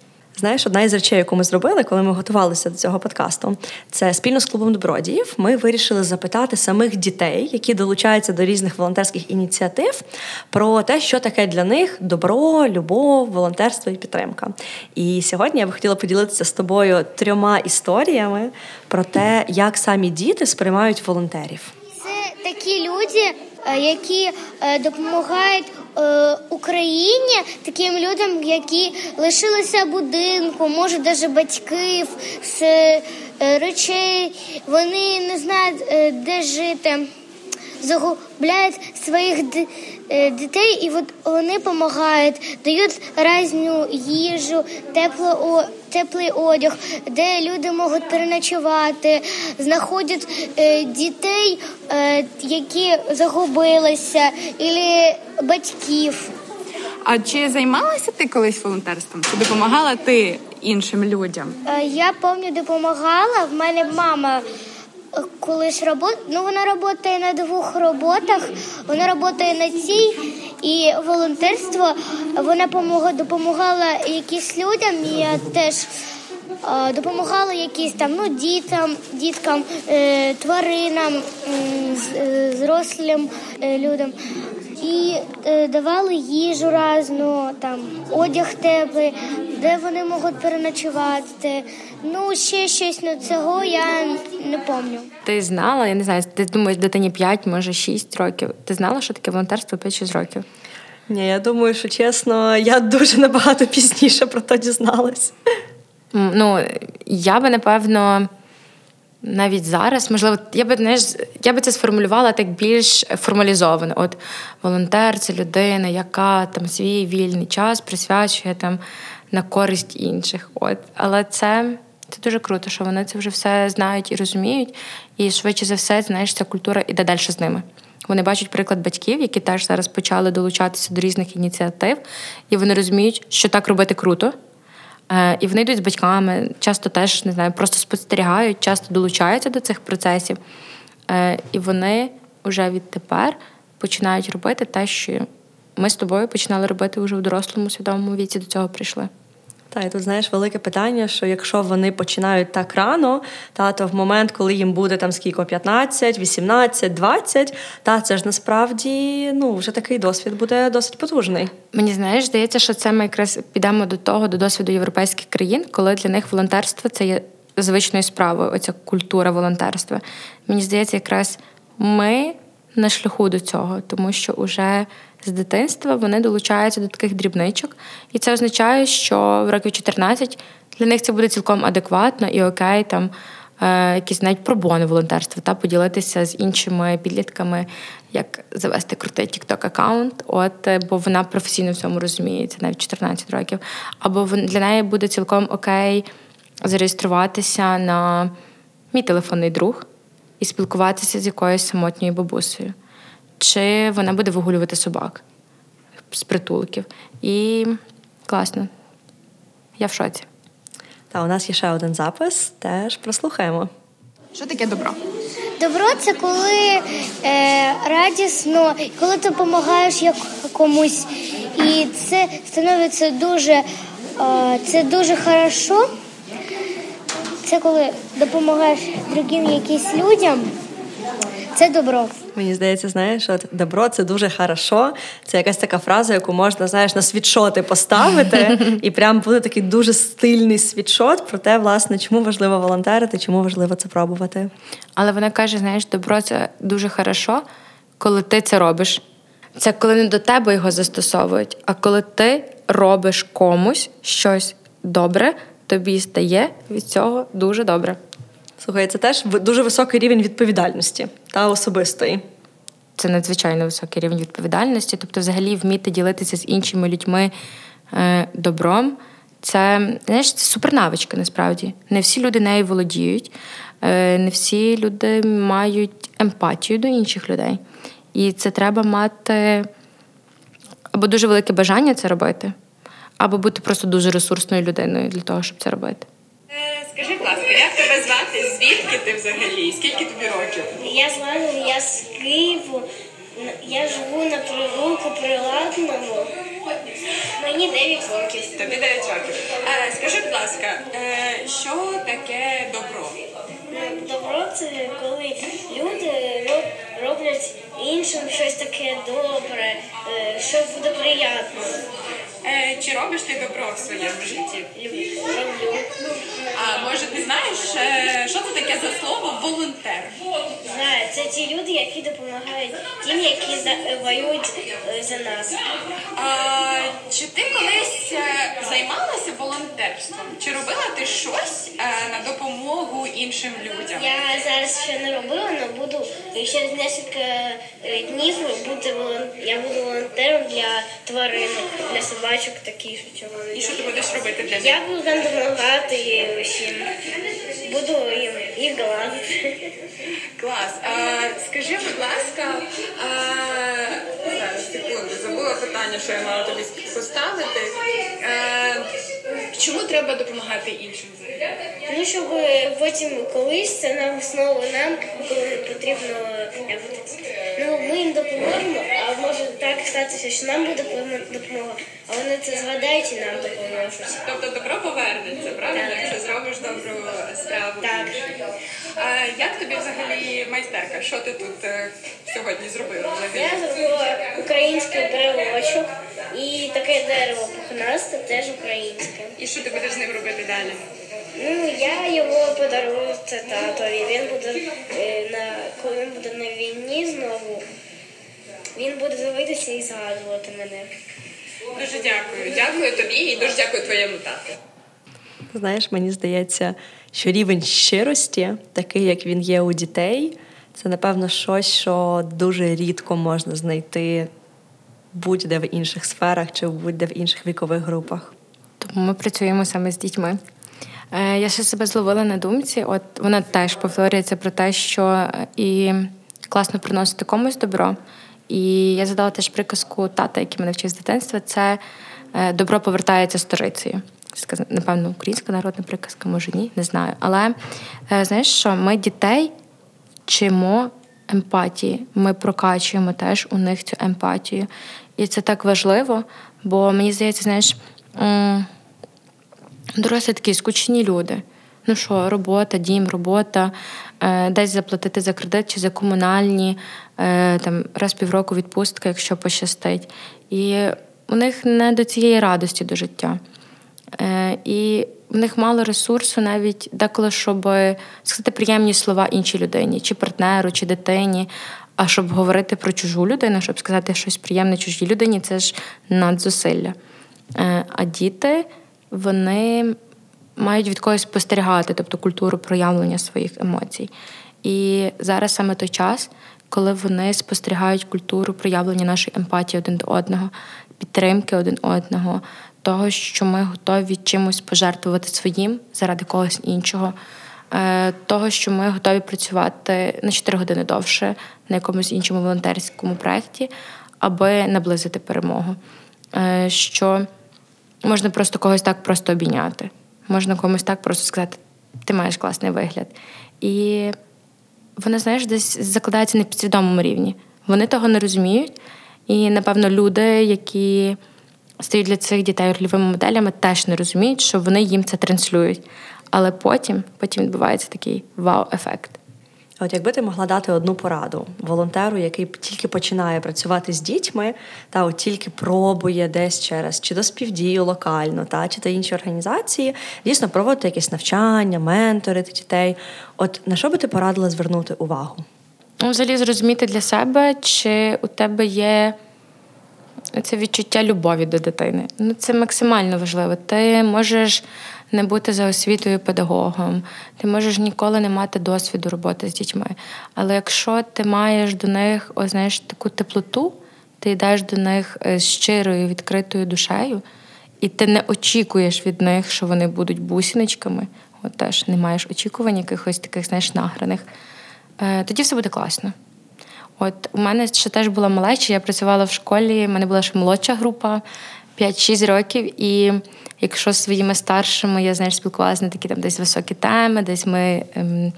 Знаєш, одна із речей, яку ми зробили, коли ми готувалися до цього подкасту, це спільно з клубом добродіїв. Ми вирішили запитати самих дітей, які долучаються до різних волонтерських ініціатив, про те, що таке для них добро, любов, волонтерство і підтримка. І сьогодні я би хотіла поділитися з тобою трьома історіями про те, як самі діти сприймають волонтерів. Це такі люди, які е, допомагають Е, Україні таким людям, які лишилися будинку, може навіть батьків з е, речей, вони не знають, е, де жити, загубляють своїх дітей, і вони допомагають, дають різну їжу, тепло теплий одяг, де люди можуть переночувати, знаходять е, дітей, е, які загубилися, і батьків. А чи займалася ти колись волонтерством? Чи допомагала ти іншим людям? Е, я пам'ятаю, допомагала. В мене мама колись роботу. ну вона працює на двох роботах. Вона працює на цій і волонтерство. Вона допомагала якісь людям. Я теж допомагала якісь там ну дітям, діткам, е, тваринам, е, зрослим е, людям. І давали їжу разну, там одяг теплий, де вони можуть переночувати. Ну, ще щось на цього я не пам'ятаю. Ти знала, я не знаю, ти думаєш, дитині 5, може 6 років. Ти знала, що таке волонтерство 5-6 років? Ні, я думаю, що чесно, я дуже набагато пізніше про то дізналась. Ну, я би напевно. Навіть зараз, можливо, я би знаєш, я би це сформулювала так більш формалізовано. От волонтер це людина, яка там свій вільний час присвячує там на користь інших. От. Але це це дуже круто, що вони це вже все знають і розуміють. І швидше за все, знаєш, ця культура іде далі з ними. Вони бачать приклад батьків, які теж зараз почали долучатися до різних ініціатив, і вони розуміють, що так робити круто. Е, і вони йдуть з батьками, часто теж не знаю, просто спостерігають, часто долучаються до цих процесів. Е, і вони вже відтепер починають робити те, що ми з тобою починали робити вже в дорослому свідомому віці до цього прийшли. Та і тут знаєш велике питання, що якщо вони починають так рано, та то в момент, коли їм буде там скільки 15, 18, 20, та це ж насправді ну вже такий досвід буде досить потужний. Мені знаєш, здається, що це ми якраз підемо до того, до досвіду європейських країн, коли для них волонтерство це є звичною справою. Оця культура волонтерства. Мені здається, якраз ми на шляху до цього, тому що уже з дитинства вони долучаються до таких дрібничок, і це означає, що в років 14 для них це буде цілком адекватно і окей, там е, якісь навіть пробони волонтерства, та поділитися з іншими підлітками, як завести крутий TikTok аккаунт от е, бо вона професійно в цьому розуміється, навіть 14 років. Або для неї буде цілком окей зареєструватися на мій телефонний друг і спілкуватися з якоюсь самотньою бабусею. Чи вона буде вигулювати собак з притулків. І класно. Я в шоці. Та у нас є ще один запис, теж прослухаємо. Що таке добро? Добро це коли е, радісно, коли ти допомагаєш як комусь. І це становиться дуже, е, це дуже хорошо. Це коли допомагаєш другим якимсь людям. Це добро. Мені здається, знаєш, от добро це дуже хорошо. Це якась така фраза, яку можна знаєш на світшоти поставити, і прям буде такий дуже стильний світшот про те, власне, чому важливо волонтерити, чому важливо це пробувати. Але вона каже: знаєш, добро це дуже хорошо, коли ти це робиш. Це коли не до тебе його застосовують, а коли ти робиш комусь щось добре, тобі стає від цього дуже добре. Слухай, це теж дуже високий рівень відповідальності та особистої. Це надзвичайно високий рівень відповідальності. Тобто, взагалі, вміти ділитися з іншими людьми е, добром. Це знаєш, це супернавичка насправді. Не всі люди нею володіють, е, не всі люди мають емпатію до інших людей. І це треба мати або дуже велике бажання це робити, або бути просто дуже ресурсною людиною для того, щоб це робити. Ласка, як тебе звати? Звідки ти взагалі? Скільки тобі років? Я з Лани, я з Києву. Я живу на провулку Приладному. Мені 9 років. Тобі 9 років. Е, скажи, будь ласка, е, що таке добро? Добро це коли люди роблять іншим щось таке добре, е, що буде приємно. Е, чи робиш ти добро в своєму житті? Роблю. А може ти знаєш, е, що це таке за слово волонтер? Знаю, це ті люди, які допомагають тим, які воюють за нас. А, чи ти колись займалася волонтерством? Чи робила ти щось на допомогу іншим людям? Я зараз ще не робила, але буду через кілька е, днів бути я буду волонтером для тваринок, для собачок таких, що вони. І що ти будеш робити для них? Я буду там допомагати всім. Буду їм їх гладити. Клас. А, скажи, будь ласка, а, зараз, секунду, забула питання, що я мала тобі поставити. А, чому треба допомагати іншим взагалі? Ну, щоб потім колись це нам знову нам, коли потрібно ну ми їм допоможемо, може так статися, що нам буде допомога, а вони це згадають і нам допоможуть. Тобто добро повернеться, правильно? Так. Якщо зробиш добру справу. Так. А, як тобі взагалі майстерка? Що ти тут е, сьогодні зробила Я зробила український брелочок і таке дерево пухнасте, теж українське. І що ти будеш з ним робити далі? Ну, я його подарую це татові. Він буде е, на коли він буде на війні знову. Він буде дивитися і згадувати мене. Дуже дякую. Дякую тобі і дуже дякую твоєму тату. Знаєш, мені здається, що рівень щирості, такий як він є у дітей, це напевно щось, що дуже рідко можна знайти будь-де в інших сферах чи будь-де в інших вікових групах. Тому ми працюємо саме з дітьми. Е, Я ще себе зловила на думці, от вона теж повторюється про те, що е, і класно приносити комусь добро. І я задала теж приказку тата, який мене вчив з дитинства, це е, добро повертається сторицею. Це, напевно, українська народна приказка, може ні, не знаю. Але е, знаєш що, ми дітей вчимо емпатії, ми прокачуємо теж у них цю емпатію. І це так важливо, бо мені здається, знаєш. Дорослі такі скучні люди. Ну що, робота, дім, робота, е, десь заплатити за кредит чи за комунальні, там раз півроку відпустка, якщо пощастить. І у них не до цієї радості до життя. Е, і в них мало ресурсу навіть деколи, щоб сказати приємні слова іншій людині, чи партнеру, чи дитині. А щоб говорити про чужу людину, щоб сказати щось приємне чужій людині, це ж надзусилля. Е, а діти вони мають від когось спостерігати, тобто культуру проявлення своїх емоцій. І зараз саме той час, коли вони спостерігають культуру проявлення нашої емпатії один до одного, підтримки один одного, того, що ми готові чимось пожертвувати своїм заради когось іншого, е, того, що ми готові працювати на 4 години довше на якомусь іншому волонтерському проєкті, аби наблизити перемогу. Е, що можна просто когось так просто обійняти, можна комусь так просто сказати, ти маєш класний вигляд. І вони, знаєш, десь закладаються на підсвідомому рівні. Вони того не розуміють. І, напевно, люди, які стають для цих дітей рольовими моделями, теж не розуміють, що вони їм це транслюють. Але потім, потім відбувається такий вау-ефект. От якби ти могла дати одну пораду волонтеру, який тільки починає працювати з дітьми, та от тільки пробує десь через чи до співдію локально, та чи та інші організації, дійсно проводити якісь навчання, менторити дітей. От на що би ти порадила звернути увагу? Ну, взагалі зрозуміти для себе, чи у тебе є це відчуття любові до дитини. Ну, Це максимально важливо. Ти можеш не бути за освітою педагогом, ти можеш ніколи не мати досвіду роботи з дітьми. Але якщо ти маєш до них о, знаєш, таку теплоту, ти йдеш до них е, з щирою, відкритою душею, і ти не очікуєш від них, що вони будуть бусіночками, от теж не маєш очікувань, якихось таких, знаєш, награних, е, тоді все буде класно. От у мене ще теж була малеча, я працювала в школі, в мене була ще молодша група 5-6 років. І якщо з своїми старшими я знаєш, спілкувалася на такі там десь високі теми, десь ми ем,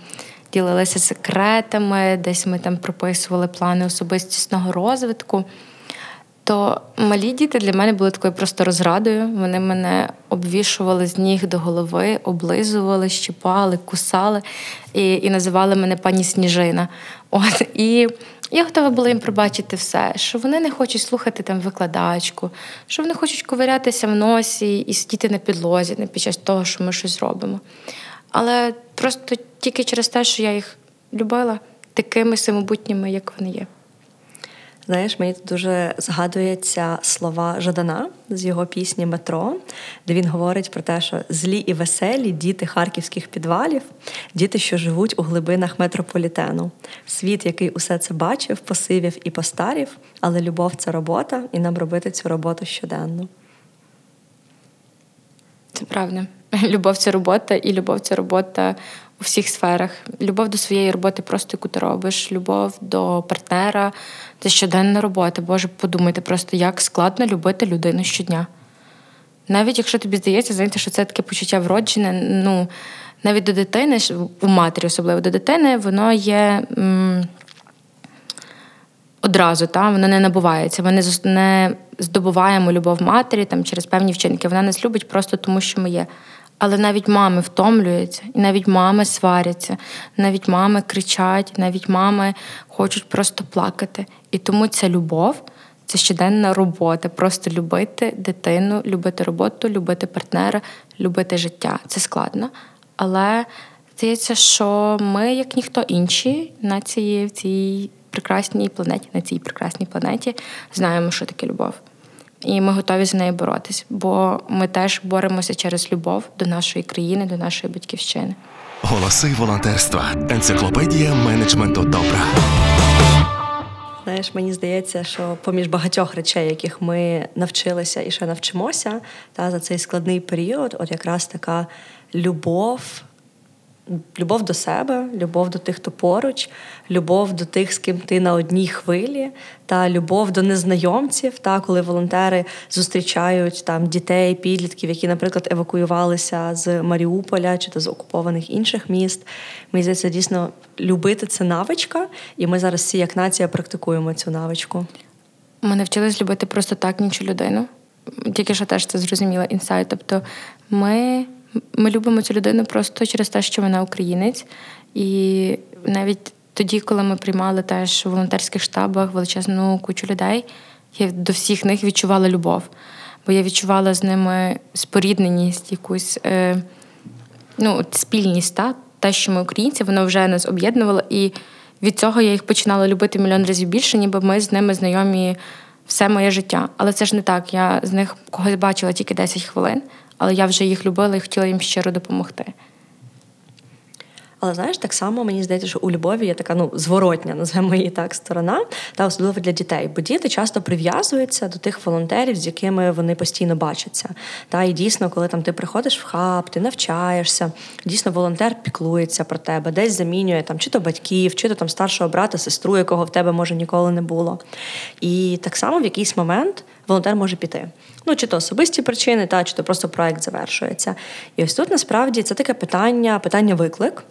ділилися секретами, десь ми там прописували плани особистісного розвитку. То малі діти для мене були такою просто розрадою. Вони мене обвішували з ніг до голови, облизували, щипали, кусали і і називали мене пані Сніжина. От і я готова була їм пробачити все, що вони не хочуть слухати там викладачку, що вони хочуть ковирятися в носі і сидіти на підлозі не під час того, що ми щось робимо. Але просто тільки через те, що я їх любила такими самобутніми, як вони є. Знаєш, мені тут дуже згадуються слова Жадана з його пісні Метро, де він говорить про те, що злі і веселі діти харківських підвалів, діти, що живуть у глибинах метрополітену, світ, який усе це бачив, посивів і постарів, але любов це робота, і нам робити цю роботу щоденно. Це правда. Любов це робота, і любов це робота у всіх сферах. Любов до своєї роботи, просто яку ти робиш, любов до партнера, це щоденна робота. Боже, подумайте просто, як складно любити людину щодня. Навіть якщо тобі здається, знаєте, що це таке почуття вроджене, ну навіть до дитини, у матері, особливо до дитини, воно є м, одразу, та? воно не набувається. Ми не здобуваємо любов матері там, через певні вчинки. Вона нас любить просто тому, що ми є. Але навіть мами втомлюються, і навіть мами сваряться, навіть мами кричать, навіть мами хочуть просто плакати. І тому ця любов це щоденна робота. Просто любити дитину, любити роботу, любити партнера, любити життя. Це складно. Але здається, що ми, як ніхто інші, на цій, в цій прекрасній планеті, на цій прекрасній планеті, знаємо, що таке любов і ми готові за нею боротись, бо ми теж боремося через любов до нашої країни, до нашої батьківщини. Голоси волонтерства. Енциклопедія менеджменту добра. Знаєш, мені здається, що поміж багатьох речей, яких ми навчилися і ще навчимося, та за цей складний період, от якраз така любов Любов до себе, любов до тих, хто поруч, любов до тих, з ким ти на одній хвилі, та любов до незнайомців, та коли волонтери зустрічають там дітей, підлітків, які, наприклад, евакуювалися з Маріуполя чи то з окупованих інших міст. Мені здається, дійсно любити це навичка, і ми зараз всі як нація практикуємо цю навичку. Ми навчились любити просто так іншу людину. Тільки що теж це зрозуміла інсайт. Тобто ми. Ми любимо цю людину просто через те, що вона українець. І навіть тоді, коли ми приймали теж у волонтерських штабах величезну кучу людей, я до всіх них відчувала любов. Бо я відчувала з ними спорідненість, якусь е, ну, спільність, та? те, що ми українці, воно вже нас об'єднувало. І від цього я їх починала любити мільйон разів більше, ніби ми з ними знайомі все моє життя. Але це ж не так. Я з них когось бачила тільки 10 хвилин, але я вже їх любила і хотіла їм щиро допомогти. Але знаєш, так само мені здається, що у любові є така ну зворотня, називаємо її так, сторона, та особливо для дітей. Бо діти часто прив'язуються до тих волонтерів, з якими вони постійно бачаться. Та і дійсно, коли там ти приходиш в хаб, ти навчаєшся, дійсно волонтер піклується про тебе, десь замінює там чи то батьків, чи то там старшого брата, сестру, якого в тебе може ніколи не було. І так само в якийсь момент волонтер може піти. Ну, чи то особисті причини, та чи то просто проект завершується. І ось тут насправді це таке питання, питання виклик.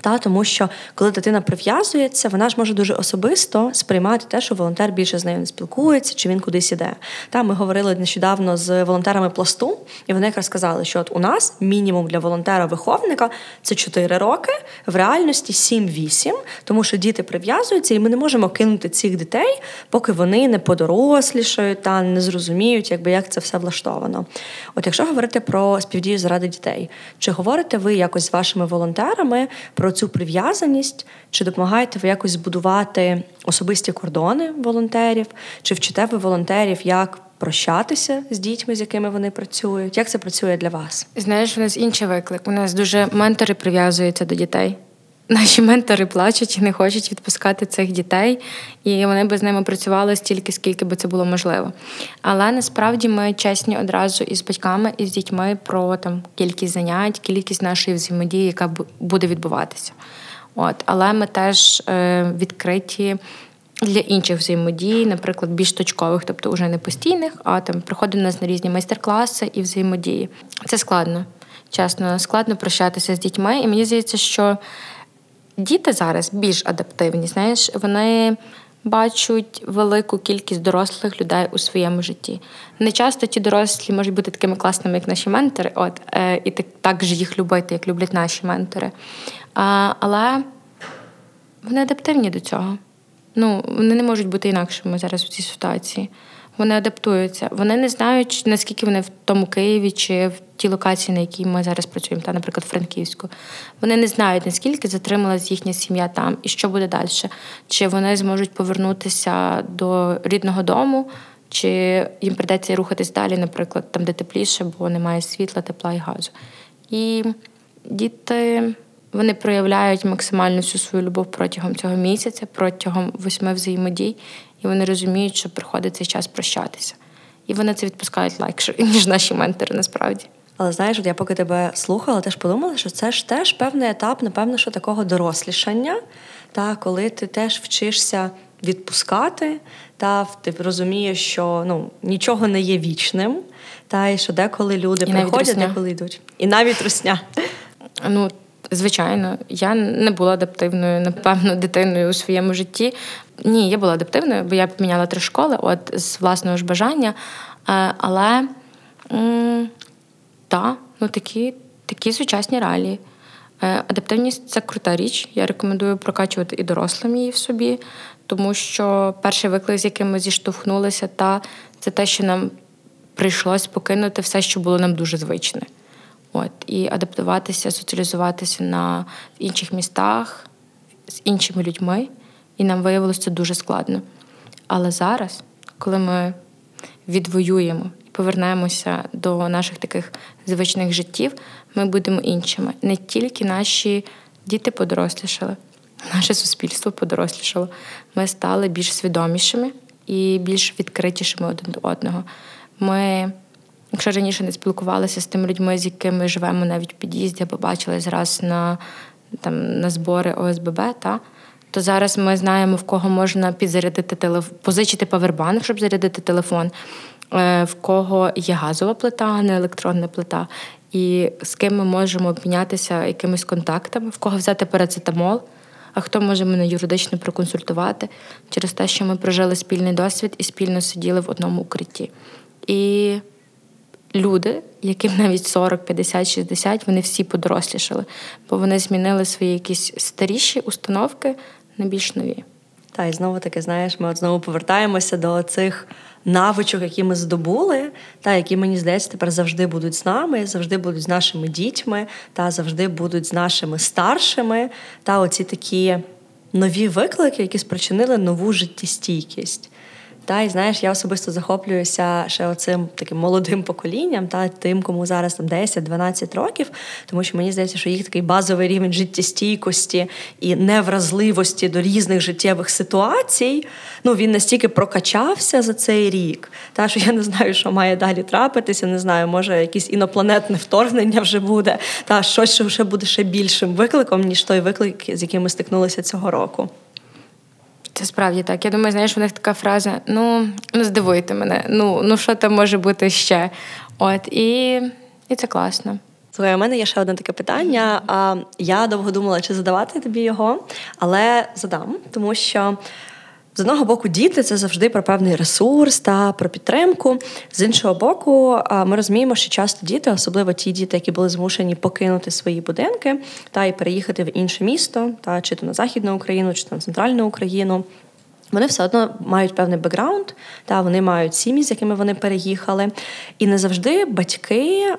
Та тому, що коли дитина прив'язується, вона ж може дуже особисто сприймати те, що волонтер більше з нею не спілкується, чи він кудись іде. Та ми говорили нещодавно з волонтерами пласту, і вони якраз сказали, що от у нас мінімум для волонтера-виховника це 4 роки, в реальності 7-8, тому що діти прив'язуються, і ми не можемо кинути цих дітей, поки вони не подорослішають та не зрозуміють, якби як це все влаштовано. От якщо говорити про співдію заради дітей, чи говорите ви якось з вашими волонтерами про про цю прив'язаність, чи допомагаєте ви якось збудувати особисті кордони волонтерів, чи вчите ви волонтерів, як прощатися з дітьми, з якими вони працюють? Як це працює для вас? Знаєш, у нас інший виклик. У нас дуже ментори прив'язуються до дітей. Наші ментори плачуть і не хочуть відпускати цих дітей, і вони би з ними працювали стільки, скільки би це було можливо. Але насправді ми чесні одразу із батьками і з дітьми про там кількість занять, кількість нашої взаємодії, яка буде відбуватися. От, Але ми теж е, відкриті для інших взаємодій, наприклад, більш точкових, тобто вже не постійних, а там приходять у нас на різні майстер-класи і взаємодії. Це складно. Чесно, складно прощатися з дітьми, і мені здається, що діти зараз більш адаптивні, знаєш, вони бачать велику кількість дорослих людей у своєму житті. Не часто ті дорослі можуть бути такими класними, як наші ментори, от, е, і так, так же їх любити, як люблять наші ментори. А, Але вони адаптивні до цього. Ну, Вони не можуть бути інакшими зараз у цій ситуації. Вони адаптуються. Вони не знають, наскільки вони в тому Києві чи в тій локації, на якій ми зараз працюємо, та, наприклад, Франківську. Вони не знають, наскільки затрималась їхня сім'я там і що буде далі. Чи вони зможуть повернутися до рідного дому, чи їм придеться рухатись далі, наприклад, там, де тепліше, бо немає світла, тепла і газу. І діти. Вони проявляють максимально всю свою любов протягом цього місяця, протягом восьми взаємодій, і вони розуміють, що приходить цей час прощатися. І вони це відпускають легше, ніж наші ментори насправді. Але знаєш, от я поки тебе слухала, теж подумала, що це ж теж певний етап, напевно, що такого дорослішання, та коли ти теж вчишся відпускати, та ти розумієш, що ну нічого не є вічним, та і що деколи люди і приходять, деколи йдуть. І навіть русня. Ну, Звичайно, я не була адаптивною, напевно, дитиною у своєму житті. Ні, я була адаптивною, бо я поміняла три школи, от з власного ж бажання. Е, але так, ну такі такі сучасні реалії. Е, адаптивність це крута річ. Я рекомендую прокачувати і дорослим її в собі, тому що перший виклик, з яким ми зіштовхнулися, та це те, що нам прийшлось покинути все, що було нам дуже звичне. От, І адаптуватися, соціалізуватися на інших містах з іншими людьми. І нам виявилося це дуже складно. Але зараз, коли ми відвоюємо і повернемося до наших таких звичних життів, ми будемо іншими. Не тільки наші діти подорослішали, наше суспільство подорослішало. Ми стали більш свідомішими і більш відкритішими один до одного. Ми Якщо раніше не спілкувалися з тими людьми, з якими живемо навіть в під'їзді, або бачились раз на там, на збори ОСББ, та, то зараз ми знаємо, в кого можна підзарядити телефон, позичити павербанк, щоб зарядити телефон, е, в кого є газова плита, а не електронна плита, і з ким ми можемо обмінятися якимись контактами, в кого взяти парацетамол, а хто може мене юридично проконсультувати через те, що ми прожили спільний досвід і спільно сиділи в одному укритті. І люди, яким навіть 40, 50, 60, вони всі подорослішали, бо вони змінили свої якісь старіші установки на більш нові. Та і знову таки, знаєш, ми от знову повертаємося до цих навичок, які ми здобули, та які мені здається, тепер завжди будуть з нами, завжди будуть з нашими дітьми, та завжди будуть з нашими старшими. Та оці такі нові виклики, які спричинили нову життєстійкість. Та і знаєш, я особисто захоплююся ще оцим таким молодим поколінням, та тим, кому зараз там 10-12 років, тому що мені здається, що їх такий базовий рівень життєстійкості і невразливості до різних життєвих ситуацій. Ну він настільки прокачався за цей рік, та що я не знаю, що має далі трапитися. Не знаю, може якесь інопланетне вторгнення вже буде, та щось що вже буде ще більшим викликом, ніж той виклик, з яким ми стикнулися цього року. Це справді так. Я думаю, знаєш, у них така фраза: ну, ну здивуйте мене, ну ну що там може бути ще? От і, і це класно. Слухай, у мене є ще одне таке питання. Я довго думала, чи задавати тобі його, але задам, тому що. З одного боку, діти це завжди про певний ресурс та про підтримку. З іншого боку, ми розуміємо, що часто діти, особливо ті діти, які були змушені покинути свої будинки та й переїхати в інше місто, та чи то на західну Україну, чи то на центральну Україну. Вони все одно мають певний бекграунд, та вони мають сім'ї, з якими вони переїхали, і не завжди батьки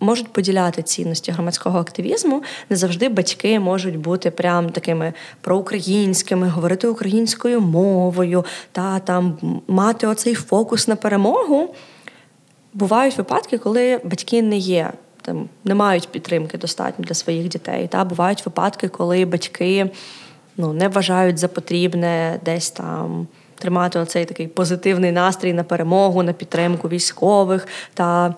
можуть поділяти цінності громадського активізму. Не завжди батьки можуть бути прям такими проукраїнськими, говорити українською мовою та там мати оцей фокус на перемогу. Бувають випадки, коли батьки не є. Там не мають підтримки достатньо для своїх дітей. Та бувають випадки, коли батьки ну, не вважають за потрібне десь там тримати оцей такий позитивний настрій на перемогу, на підтримку військових та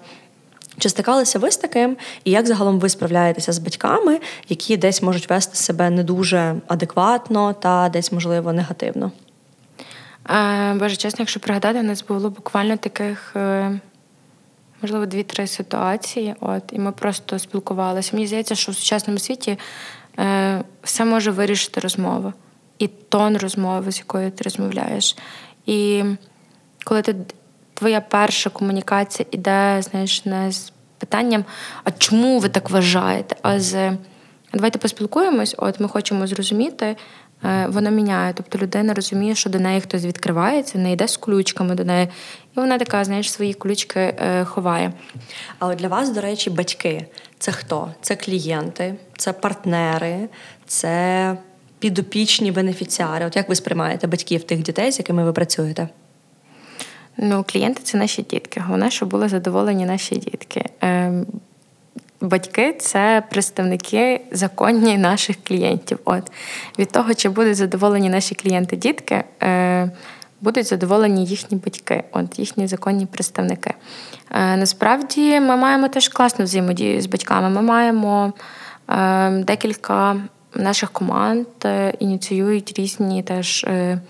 чи стикалися ви з таким, і як загалом ви справляєтеся з батьками, які десь можуть вести себе не дуже адекватно та десь, можливо, негативно? Е, Боже, чесно, якщо пригадати, у нас було буквально таких, е, можливо, дві-три ситуації. От, І ми просто спілкувалися. Мені здається, що в сучасному світі е, все може вирішити розмова і тон розмови, з якою ти розмовляєш. І коли ти твоя перша комунікація іде, знаєш, не з питанням, а чому ви так вважаєте? А з давайте поспілкуємось, от ми хочемо зрозуміти. Е, воно міняє, тобто людина розуміє, що до неї хтось відкривається, не йде з ключками до неї, і вона така, знаєш, свої ключки е, ховає. А от для вас, до речі, батьки це хто? Це клієнти, це партнери, це підопічні бенефіціари. От як ви сприймаєте батьків тих дітей, з якими ви працюєте? Ну, клієнти це наші дітки. Головне, щоб були задоволені наші дітки. Ем, батьки це представники законні наших клієнтів. От від того, чи будуть задоволені наші клієнти-дітки, е, будуть задоволені їхні батьки, от їхні законні представники. Е, насправді ми маємо теж класну взаємодію з батьками. Ми маємо ем, декілька наших команд е, ініціюють різні теж е,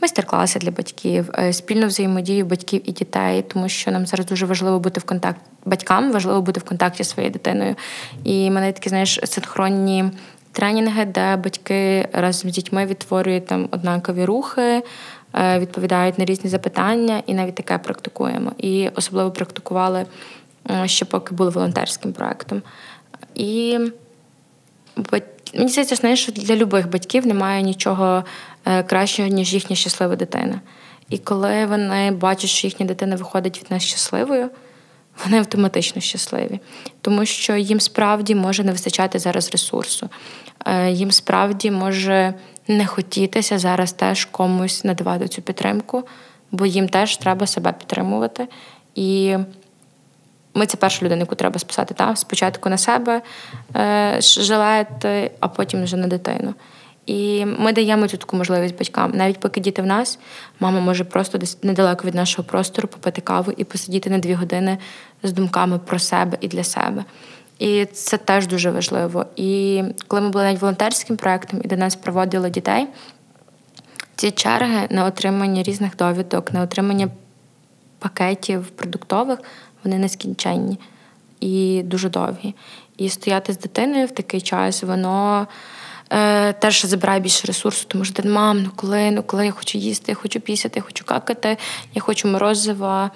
майстер-класи для батьків, е, спільну взаємодію батьків і дітей, тому що нам зараз дуже важливо бути в контакті батькам, важливо бути в контакті зі своєю дитиною. І мене такі, знаєш, синхронні тренінги, де батьки разом з дітьми відтворюють там однакові рухи. Відповідають на різні запитання, і навіть таке практикуємо. І особливо практикували ще поки були волонтерським проектом. І Мені здається, знаєш, що для любих батьків немає нічого е, кращого, ніж їхня щаслива дитина. І коли вони бачать, що їхня дитина виходить від нас щасливою, вони автоматично щасливі, тому що їм справді може не вистачати зараз ресурсу, е, їм справді може не хотітися зараз теж комусь надавати цю підтримку, бо їм теж треба себе підтримувати. І ми це перша людина, яку треба списати. Та? Спочатку на себе е, жилет, а потім вже на дитину. І ми даємо цю таку можливість батькам. Навіть поки діти в нас, мама може просто десь недалеко від нашого простору попити каву і посидіти на дві години з думками про себе і для себе. І це теж дуже важливо. І коли ми були навіть волонтерським проєктом і до нас проводили дітей, ці черги на отримання різних довідок, на отримання пакетів продуктових вони нескінченні і дуже довгі. І стояти з дитиною в такий час, воно е, теж забирає більше ресурсу, тому що ти, мам, ну коли, ну коли я хочу їсти, я хочу пісяти, я хочу какати, я хочу морозива.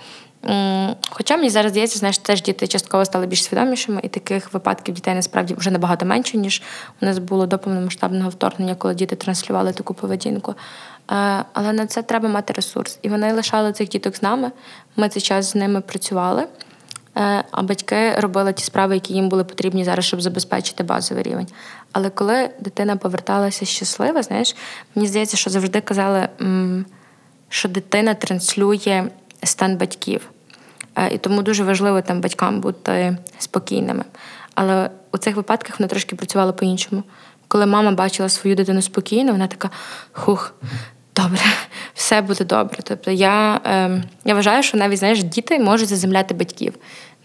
Хоча мені зараз здається, знаєш, теж діти частково стали більш свідомішими, і таких випадків дітей насправді вже набагато менше, ніж у нас було до повномасштабного вторгнення, коли діти транслювали таку поведінку. Е, але на це треба мати ресурс. І вони лишали цих діток з нами. Ми цей час з ними працювали, е, а батьки робили ті справи, які їм були потрібні зараз, щоб забезпечити базовий рівень. Але коли дитина поверталася щаслива, знаєш, мені здається, що завжди казали що дитина транслює стан батьків. Е, і тому дуже важливо там батькам бути спокійними. Але у цих випадках вона трошки працювала по-іншому. Коли мама бачила свою дитину спокійно, вона така: хух, добре, все буде добре. Тобто я е, я вважаю, що навіть знаєш, діти можуть заземляти батьків.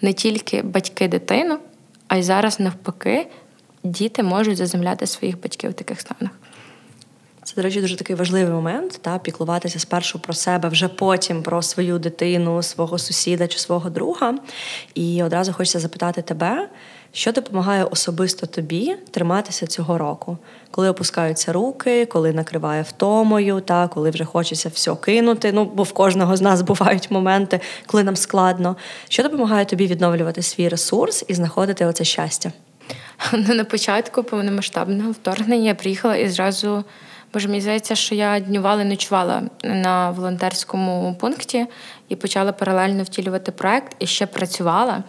Не тільки батьки дитину, а й зараз навпаки, діти можуть заземляти своїх батьків в таких станах. Це, до речі, дуже такий важливий момент, та піклуватися спершу про себе, вже потім про свою дитину, свого сусіда чи свого друга. І одразу хочеться запитати тебе, що допомагає особисто тобі триматися цього року, коли опускаються руки, коли накриває втомою, та коли вже хочеться все кинути. Ну бо в кожного з нас бувають моменти, коли нам складно. Що допомагає тобі відновлювати свій ресурс і знаходити оце щастя? Ну, на початку повномасштабного вторгнення я приїхала і зразу. Боже, мені здається, що я днювала і ночувала на волонтерському пункті і почала паралельно втілювати проект і ще працювала,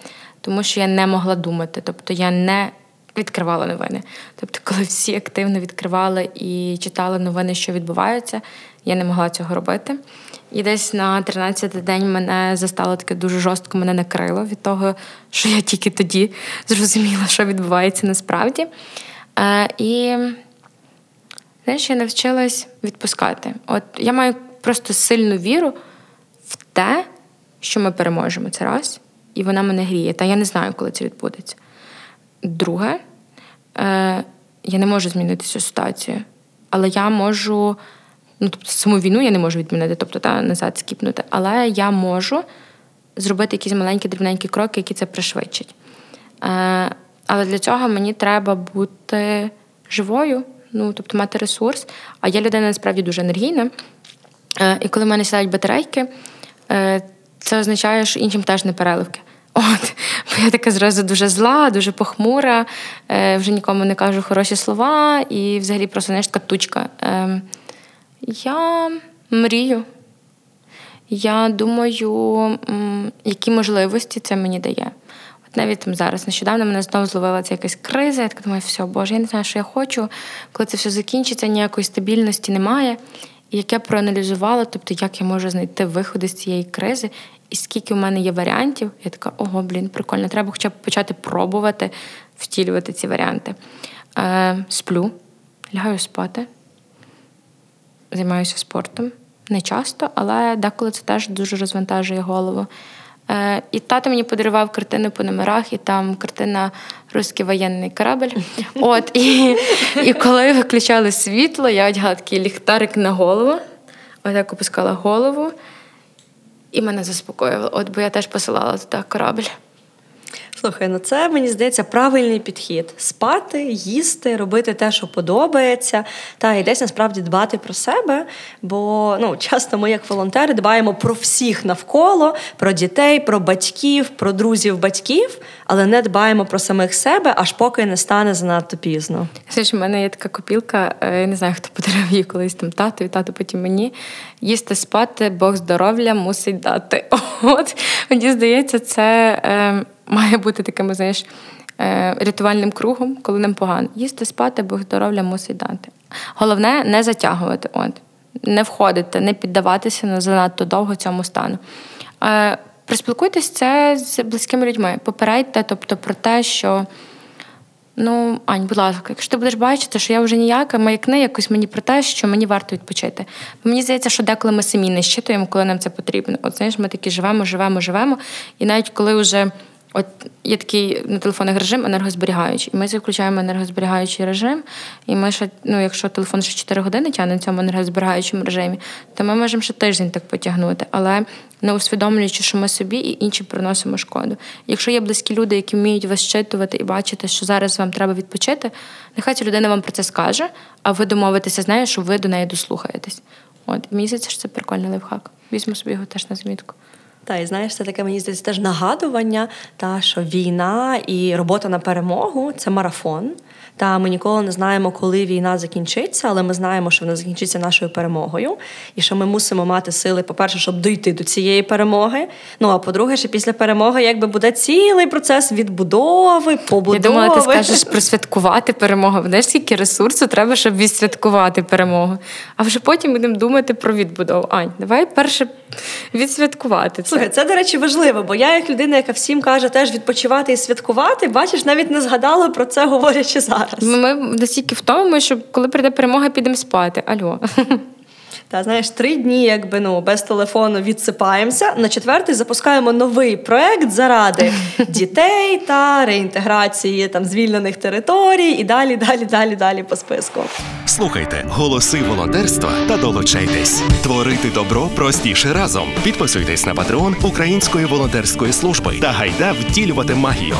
тому що я не могла думати. Тобто я не відкривала новини. Тобто, коли всі активно відкривали і читали новини, що відбуваються, я не могла цього робити. І десь на 13-й день мене застало таке дуже жорстко, мене накрило від того, що я тільки тоді зрозуміла, що відбувається насправді. Е, і знаєш, я навчилась відпускати. От я маю просто сильну віру в те, що ми переможемо це раз, і вона мене гріє. Та я не знаю, коли це відбудеться. Друге, е, я не можу змінити цю ситуацію, але я можу. Ну, тобто, саму війну я не можу відмінити, тобто та назад скіпнути, але я можу зробити якісь маленькі дрібненькі кроки, які це пришвидшать. Е, Але для цього мені треба бути живою, ну тобто мати ресурс. А я людина насправді дуже енергійна. Е, І коли в мене сідають батарейки, це означає, що іншим теж не переливки. От, бо я така зразу дуже зла, дуже похмура, е, вже нікому не кажу хороші слова, і взагалі просто знаєш, така тучка. Е, Я мрію. Я думаю, які можливості це мені дає. От навіть там зараз нещодавно мене знову зловила ця якась криза. Я така думаю, все, Боже, я не знаю, що я хочу. Коли це все закінчиться, ніякої стабільності немає. І як я проаналізувала, тобто як я можу знайти виходи з цієї кризи, і скільки в мене є варіантів, я така, ого, блін, прикольно, треба хоча б почати пробувати втілювати ці варіанти. Е, Сплю, лягаю спати, займаюся спортом. Не часто, але деколи це теж дуже розвантажує голову. Е, І тато мені подарував картини по номерах, і там картина Руський воєнний корабель. От, І і коли виключали світло, я одягала такий ліхтарик на голову, отак опускала голову, і мене заспокоювало. От бо я теж посилала туди корабель. Слухай, ну це мені здається правильний підхід: спати, їсти, робити те, що подобається, та і десь насправді дбати про себе. Бо ну часто ми, як волонтери, дбаємо про всіх навколо, про дітей, про батьків, про друзів, батьків, але не дбаємо про самих себе, аж поки не стане занадто пізно. Знаєш, у мене є така копілка, е, я не знаю, хто подарував її колись там тату, і тато потім мені їсти спати, Бог здоров'я мусить дати. От мені здається, це. Е, має бути таким, знаєш, е, рятувальним кругом, коли нам погано. Їсти, спати, бо здоров'я мусить дати. Головне не затягувати, от, не входити, не піддаватися на занадто довго цьому стану. Е, Приспілкуйтесь це з близькими людьми. Попередьте, тобто про те, що. Ну, Ань, будь ласка, якщо ти будеш бачити, що я вже ніяка, маякни якось мені про те, що мені варто відпочити. Бо мені здається, що деколи ми самі не щитуємо, коли нам це потрібно. От знаєш, ми такі живемо, живемо, живемо. І навіть коли вже От є такий на телефонах режим енергозберігаючий. І ми включаємо енергозберігаючий режим, і ми ще, ну, якщо телефон ще 4 години тягне на цьому енергозберігаючому режимі, то ми можемо ще тиждень так потягнути, але не усвідомлюючи, що ми собі і інші приносимо шкоду. Якщо є близькі люди, які вміють вас щитувати і бачити, що зараз вам треба відпочити, нехай ця людина вам про це скаже, а ви домовитеся з нею, що ви до неї дослухаєтесь. От що це прикольний лайфхак. Візьму собі його теж на змітку. Та і знаєш, це таке мені здається теж нагадування, та що війна і робота на перемогу це марафон. Та ми ніколи не знаємо, коли війна закінчиться, але ми знаємо, що вона закінчиться нашою перемогою, і що ми мусимо мати сили, по-перше, щоб дійти до цієї перемоги. Ну а по-друге, що після перемоги якби буде цілий процес відбудови, побудови. Я думала, ти скажеш просвяткувати перемогу. Знаєш, скільки ресурсу треба, щоб відсвяткувати перемогу. А вже потім будемо думати про відбудову. Ань, давай перше відсвяткувати. це. Слухай, це, до речі, важливо, бо я, як людина, яка всім каже, теж відпочивати і святкувати, бачиш, навіть не згадала про це, говорячи зараз. Ми настільки втомимо, що коли прийде перемога, підемо спати. Альо. Та знаєш, три дні, якби ну без телефону відсипаємося. На четвертий запускаємо новий проект заради дітей та реінтеграції там звільнених територій, і далі, далі, далі, далі по списку. Слухайте голоси волонтерства та долучайтесь. Творити добро простіше разом. Підписуйтесь на патреон Української волонтерської служби та гайда втілювати магію.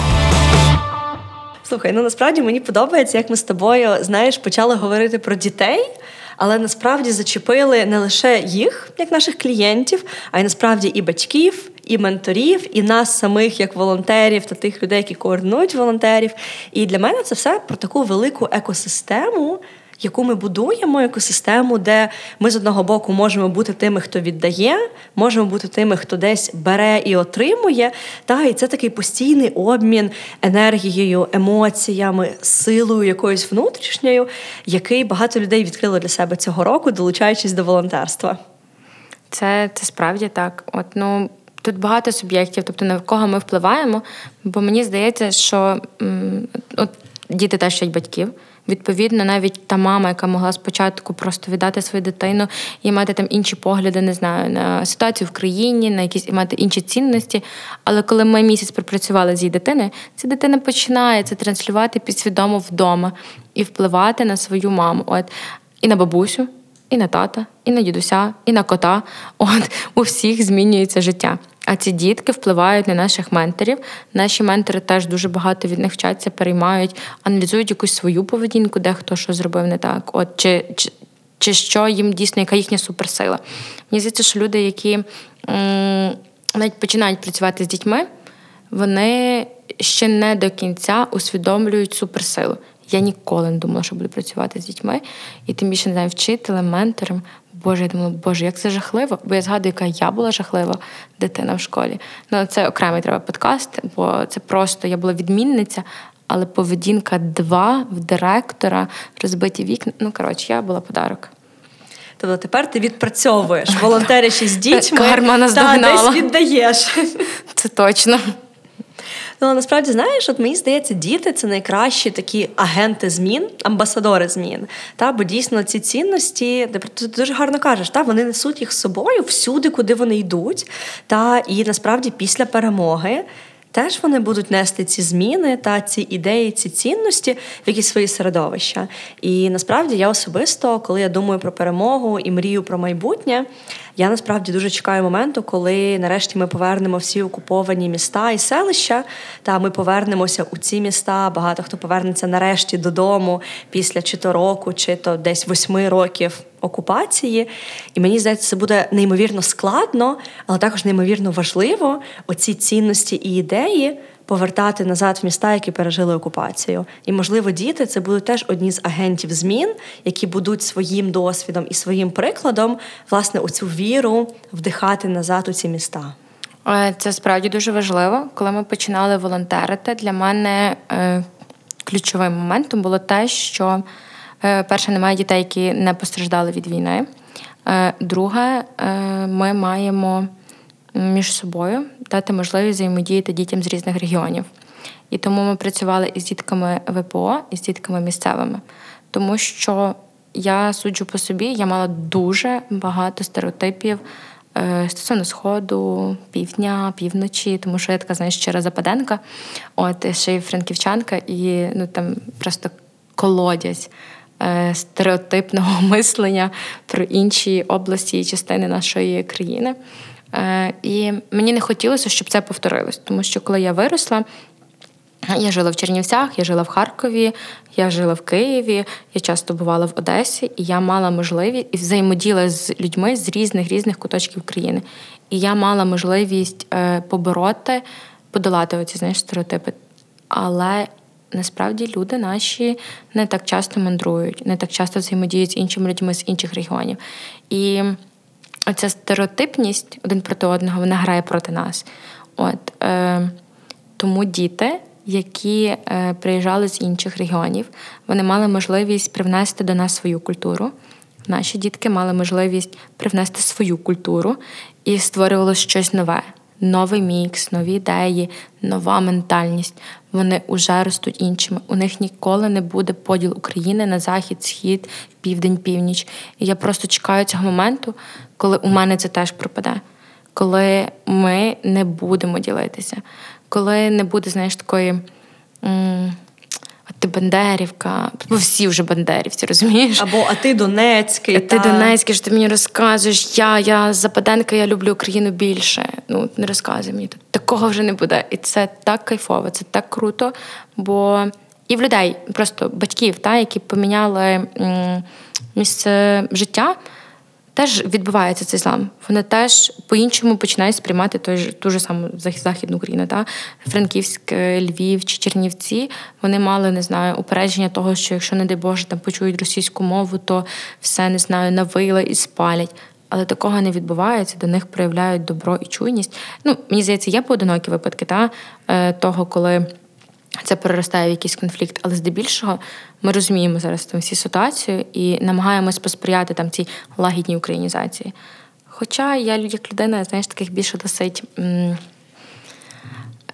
Слухай, ну насправді мені подобається, як ми з тобою знаєш, почали говорити про дітей. Але насправді зачепили не лише їх, як наших клієнтів, а й насправді і батьків, і менторів, і нас самих як волонтерів та тих людей, які координують волонтерів. І для мене це все про таку велику екосистему, яку ми будуємо екосистему, де ми з одного боку можемо бути тими, хто віддає, можемо бути тими, хто десь бере і отримує. Та і це такий постійний обмін енергією, емоціями, силою якоюсь внутрішньою, який багато людей відкрило для себе цього року, долучаючись до волонтерства. Це це справді так. От ну тут багато суб'єктів, тобто на кого ми впливаємо, бо мені здається, що от діти теж батьків. Відповідно, навіть та мама, яка могла спочатку просто віддати свою дитину і мати там інші погляди, не знаю, на ситуацію в країні, на якісь і мати інші цінності. Але коли ми місяць пропрацювали з її дитиною, ця дитина починає це транслювати підсвідомо вдома і впливати на свою маму. От і на бабусю, і на тата, і на дідуся, і на кота. От у всіх змінюється життя. А ці дітки впливають на наших менторів. Наші ментори теж дуже багато від них вчаться, переймають, аналізують якусь свою поведінку, де хто що зробив не так. От чи, чи, чи що їм дійсно, яка їхня суперсила. Мені здається, що люди, які м- навіть починають працювати з дітьми, вони ще не до кінця усвідомлюють суперсилу. Я ніколи не думала, що буду працювати з дітьми, і тим більше не знаю, вчителем, ментором. Боже, я думала, боже, як це жахливо, бо я згадую, яка я була жахлива дитина в школі. Ну, це окремий треба подкаст, бо це просто я була відмінниця, але поведінка два в директора, розбиті вікна. Ну, коротше, я була подарок. Тобто тепер ти відпрацьовуєш волонтерячи з дітьми Карма та десь віддаєш. Це точно. Ну, насправді, знаєш, от мені здається, діти це найкращі такі агенти змін, амбасадори змін. Та, Бо дійсно ці цінності, ти дуже гарно кажеш, та, вони несуть їх з собою всюди, куди вони йдуть. Та, І насправді після перемоги. Теж вони будуть нести ці зміни та ці ідеї, ці цінності в якісь свої середовища. І насправді я особисто, коли я думаю про перемогу і мрію про майбутнє, я насправді дуже чекаю моменту, коли нарешті ми повернемо всі окуповані міста і селища. Та ми повернемося у ці міста. Багато хто повернеться нарешті додому після чи то року, чи то десь восьми років окупації. І мені здається, це буде неймовірно складно, але також неймовірно важливо оці цінності і ідеї повертати назад в міста, які пережили окупацію. І, можливо, діти це будуть теж одні з агентів змін, які будуть своїм досвідом і своїм прикладом власне у цю віру вдихати назад у ці міста. Е, це справді дуже важливо. Коли ми починали волонтерити, для мене е, ключовим моментом було те, що е, перше, немає дітей, які не постраждали від війни. Друге, ми маємо між собою дати можливість взаємодіяти дітям з різних регіонів. І тому ми працювали із дітками ВПО, і з дітками місцевими, тому що я суджу по собі, я мала дуже багато стереотипів е, стосовно сходу, півдня, півночі, тому що я така знаєш, щира западенка, от ще й франківчанка, і ну там просто колодязь. Е, стереотипного мислення про інші області і частини нашої країни. Е, і мені не хотілося, щоб це повторилось, тому що коли я виросла, Я жила в Чернівцях, я жила в Харкові, я жила в Києві, я часто бувала в Одесі, і я мала можливість і взаємоділа з людьми з різних різних куточків країни. І я мала можливість е, побороти, подолати оці знаєш, стереотипи. Але насправді люди наші не так часто мандрують, не так часто взаємодіють з іншими людьми з інших регіонів. І оця стереотипність один проти одного вона грає проти нас. От, е, Тому діти які е, приїжджали з інших регіонів. Вони мали можливість привнести до нас свою культуру. Наші дітки мали можливість привнести свою культуру і створювалося щось нове. Новий мікс, нові ідеї, нова ментальність. Вони вже ростуть іншими. У них ніколи не буде поділ України на захід, схід, південь, північ. І я просто чекаю цього моменту, коли у мене це теж пропаде, коли ми не будемо ділитися, коли не буде, знаєш, такої. А ти Бандерівка, бо всі вже Бандерівці, розумієш? Або а ти Донецький. А ти. Донецький, що ти мені розказуєш, я я Западенка, я люблю Україну більше. Ну, не розказуй мені. Такого вже не буде. І це так кайфово, це так круто. Бо і в людей, просто батьків, та, які поміняли місце життя теж відбувається цей злам. Вони теж по-іншому починають сприймати той ж ту ж саму Західну Україну. Та? Франківськ, е, Львів чи Чернівці вони мали, не знаю, упередження того, що якщо, не дай Боже, там почують російську мову, то все не знаю, навила і спалять. Але такого не відбувається, до них проявляють добро і чуйність. Ну, мені здається, є поодинокі випадки та, е, того, коли це переростає в якийсь конфлікт, але здебільшого ми розуміємо зараз там всі ситуацію і намагаємось посприяти там цій лагідній українізації. Хоча я як людина, знаєш, таких більше досить.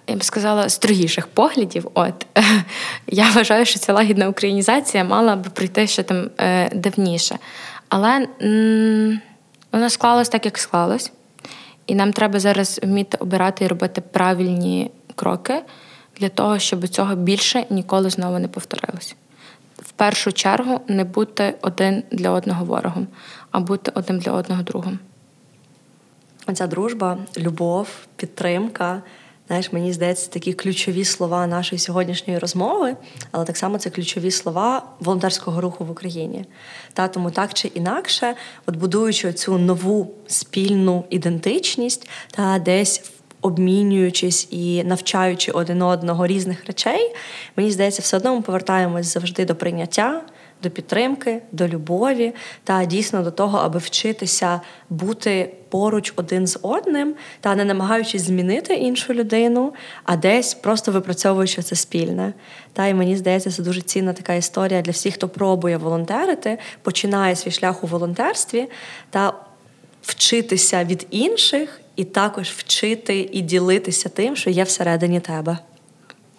Я б сказала, строгіших поглядів. От я вважаю, що ця лагідна українізація мала би прийти ще там е, давніше. Але м- воно склалось так, як склалось. І нам треба зараз вміти обирати і робити правильні кроки для того, щоб цього більше ніколи знову не повторилось. В першу чергу не бути один для одного ворогом, а бути одним для одного другом. Оця дружба, любов, підтримка. Знаєш, мені здається, такі ключові слова нашої сьогоднішньої розмови, але так само це ключові слова волонтерського руху в Україні. Та тому так чи інакше, от будуючи цю нову спільну ідентичність, та десь обмінюючись і навчаючи один одного різних речей, мені здається, все одно ми повертаємось завжди до прийняття. До підтримки, до любові та дійсно до того, аби вчитися бути поруч один з одним, та не намагаючись змінити іншу людину, а десь просто випрацьовуючи це спільне. Та й мені здається, це дуже цінна така історія для всіх, хто пробує волонтерити, починає свій шлях у волонтерстві та вчитися від інших і також вчити і ділитися тим, що є всередині тебе.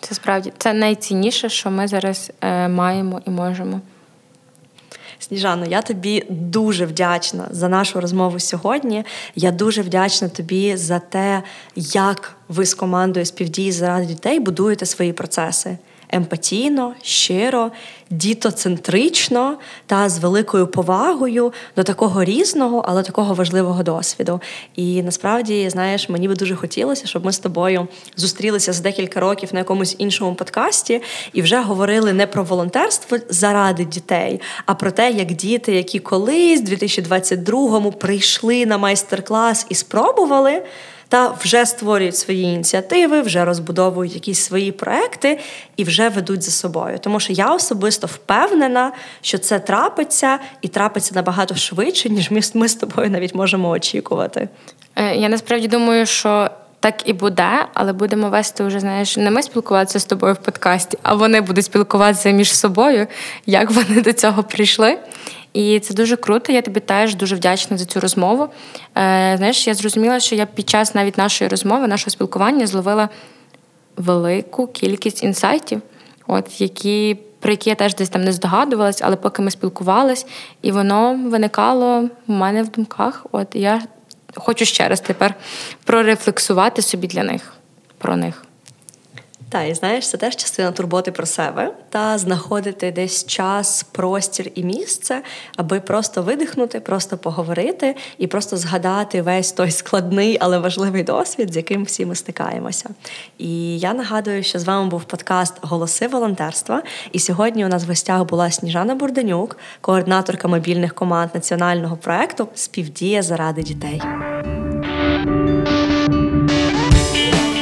Це справді це найцінніше, що ми зараз е, маємо і можемо. Сніжано, я тобі дуже вдячна за нашу розмову сьогодні. Я дуже вдячна тобі за те, як ви з командою співдії заради дітей будуєте свої процеси емпатійно, щиро, дітоцентрично та з великою повагою до такого різного, але такого важливого досвіду. І насправді, знаєш, мені би дуже хотілося, щоб ми з тобою зустрілися за декілька років на якомусь іншому подкасті і вже говорили не про волонтерство заради дітей, а про те, як діти, які колись, в 2022-му прийшли на майстер-клас і спробували та вже створюють свої ініціативи, вже розбудовують якісь свої проекти і вже ведуть за собою. Тому що я особисто впевнена, що це трапиться і трапиться набагато швидше, ніж ми, з тобою навіть можемо очікувати. Е, я насправді думаю, що. Так і буде, але будемо вести вже, знаєш, не ми спілкуватися з тобою в подкасті, а вони будуть спілкуватися між собою, як вони до цього прийшли. І це дуже круто. Я тобі теж дуже вдячна за цю розмову. Е, Знаєш, я зрозуміла, що я під час навіть нашої розмови, нашого спілкування зловила велику кількість інсайтів, от які. Про які я теж десь там не здогадувалась, але поки ми спілкувались, і воно виникало в мене в думках. От я хочу ще раз тепер прорефлексувати собі для них про них. Та і знаєш, це теж частина турботи про себе та знаходити десь час, простір і місце, аби просто видихнути, просто поговорити і просто згадати весь той складний, але важливий досвід, з яким всі ми стикаємося. І я нагадую, що з вами був подкаст Голоси волонтерства. І сьогодні у нас в гостях була Сніжана Бурданюк, координаторка мобільних команд національного проекту Співдія заради дітей.